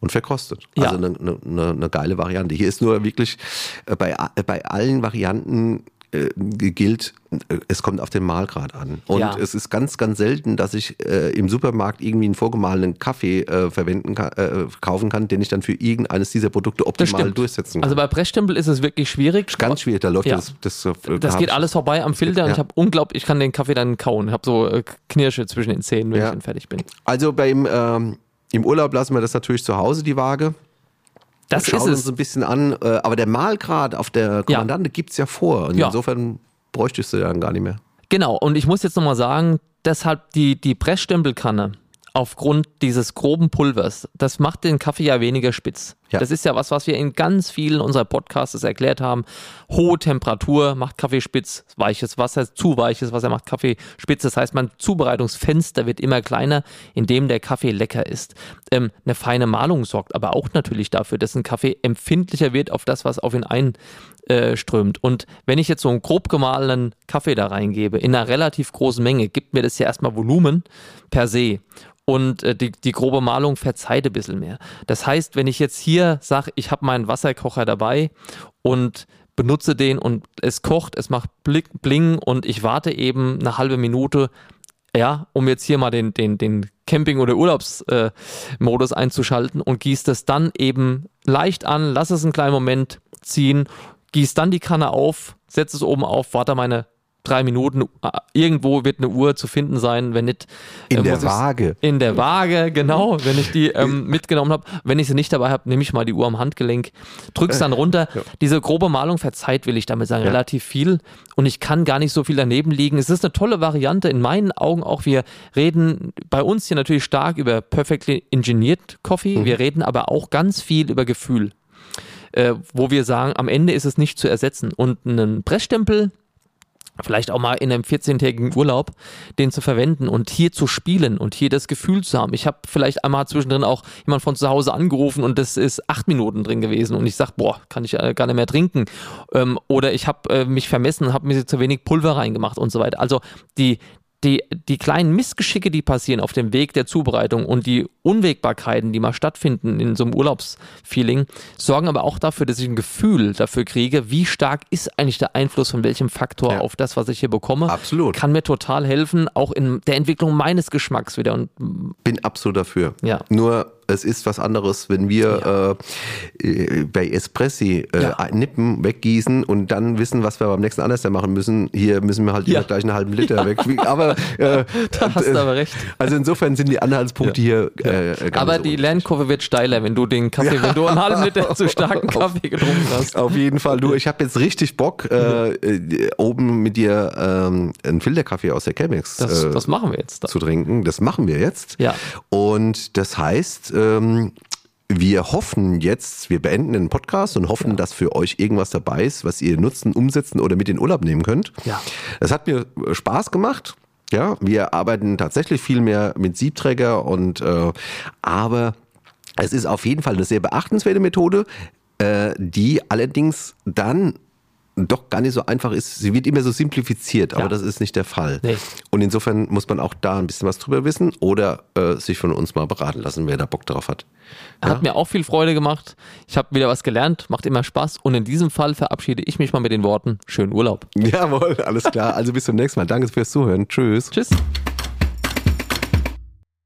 und verkostet. Ja. Also eine, eine, eine, geile Variante. Hier ist nur wirklich äh, bei, bei allen Varianten äh, gilt, äh, es kommt auf den Mahlgrad an. Und ja. es ist ganz, ganz selten, dass ich äh, im Supermarkt irgendwie einen vorgemahlenen Kaffee äh, verwenden kann, äh, kaufen kann, den ich dann für irgendeines dieser Produkte optimal durchsetzen kann. Also bei Pressstempel ist es wirklich schwierig. Ganz schwierig, da läuft ja. das. Das, äh, das geht alles vorbei am Filter ja. und ich habe unglaublich, ich kann den Kaffee dann kauen. Ich habe so äh, Knirsche zwischen den Zähnen, wenn ich dann fertig bin. Also beim, ähm, im Urlaub lassen wir das natürlich zu Hause, die Waage. Das schauen ist es. uns ein bisschen an, äh, aber der Mahlgrad auf der Kommandante ja. gibt es ja vor. Und ja. insofern bräuchtest du dann gar nicht mehr. Genau, und ich muss jetzt nochmal sagen, deshalb die, die Pressstempelkanne aufgrund dieses groben Pulvers, das macht den Kaffee ja weniger spitz. Ja. Das ist ja was, was wir in ganz vielen unserer Podcasts erklärt haben. Hohe Temperatur macht Kaffee spitz, weiches Wasser, zu weiches Wasser macht Kaffee spitz. Das heißt, mein Zubereitungsfenster wird immer kleiner, indem der Kaffee lecker ist. Ähm, eine feine Malung sorgt aber auch natürlich dafür, dass ein Kaffee empfindlicher wird auf das, was auf ihn einströmt. Und wenn ich jetzt so einen grob gemahlenen Kaffee da reingebe, in einer relativ großen Menge, gibt mir das ja erstmal Volumen per se und äh, die, die grobe Malung verzeiht ein bisschen mehr. Das heißt, wenn ich jetzt hier sage, ich habe meinen Wasserkocher dabei und benutze den und es kocht, es macht Blick, Bling und ich warte eben eine halbe Minute, ja, um jetzt hier mal den, den, den Camping- oder Urlaubsmodus äh, einzuschalten und gießt das dann eben leicht an, lass es einen kleinen Moment ziehen, gieß dann die Kanne auf, setz es oben auf, warte meine drei Minuten. Äh, irgendwo wird eine Uhr zu finden sein, wenn nicht. In äh, der Waage. In der Waage, genau. Wenn ich die ähm, mitgenommen habe. Wenn ich sie nicht dabei habe, nehme ich mal die Uhr am Handgelenk, drück's dann runter. Ja. Diese grobe Malung verzeiht, will ich damit sagen, ja. relativ viel. Und ich kann gar nicht so viel daneben liegen. Es ist eine tolle Variante, in meinen Augen auch. Wir reden bei uns hier natürlich stark über perfectly engineered Coffee. Mhm. Wir reden aber auch ganz viel über Gefühl. Äh, wo wir sagen, am Ende ist es nicht zu ersetzen. Und einen Pressstempel vielleicht auch mal in einem 14-tägigen Urlaub, den zu verwenden und hier zu spielen und hier das Gefühl zu haben. Ich habe vielleicht einmal zwischendrin auch jemand von zu Hause angerufen und das ist acht Minuten drin gewesen und ich sage, boah, kann ich äh, gar nicht mehr trinken. Ähm, oder ich habe äh, mich vermessen, habe mir zu wenig Pulver reingemacht und so weiter. Also die, die, die kleinen Missgeschicke, die passieren auf dem Weg der Zubereitung und die Unwägbarkeiten, die mal stattfinden in so einem Urlaubsfeeling, sorgen aber auch dafür, dass ich ein Gefühl dafür kriege, wie stark ist eigentlich der Einfluss von welchem Faktor ja. auf das, was ich hier bekomme. Absolut. Kann mir total helfen, auch in der Entwicklung meines Geschmacks wieder. Und Bin absolut dafür. Ja. Nur es ist was anderes, wenn wir ja. äh, bei Espressi äh, ja. nippen, weggießen und dann wissen, was wir beim nächsten anders machen müssen. Hier müssen wir halt ja. gleich einen halben Liter weg. Aber äh, da hast du aber recht. Also insofern sind die Anhaltspunkte hier äh, Aber so die Lernkurve wird steiler, wenn du den Kaffee, wenn du einen halben Liter zu starken Kaffee getrunken hast. Auf jeden Fall. Du, ich habe jetzt richtig Bock, äh, äh, oben mit dir ähm, einen Filterkaffee aus der Chemex das, das machen wir jetzt da. zu trinken. Das machen wir jetzt. Ja. Und das heißt, ähm, wir hoffen jetzt, wir beenden den Podcast und hoffen, ja. dass für euch irgendwas dabei ist, was ihr nutzen, umsetzen oder mit in Urlaub nehmen könnt. Ja. Das hat mir Spaß gemacht. Ja, wir arbeiten tatsächlich viel mehr mit Siebträger und äh, aber es ist auf jeden Fall eine sehr beachtenswerte Methode, äh, die allerdings dann doch gar nicht so einfach ist. Sie wird immer so simplifiziert, aber ja. das ist nicht der Fall. Nee. Und insofern muss man auch da ein bisschen was drüber wissen oder äh, sich von uns mal beraten lassen, wer da Bock drauf hat. Ja? Hat mir auch viel Freude gemacht. Ich habe wieder was gelernt, macht immer Spaß. Und in diesem Fall verabschiede ich mich mal mit den Worten: Schönen Urlaub. Jawohl, alles klar. Also bis zum nächsten Mal. Danke fürs Zuhören. Tschüss. Tschüss.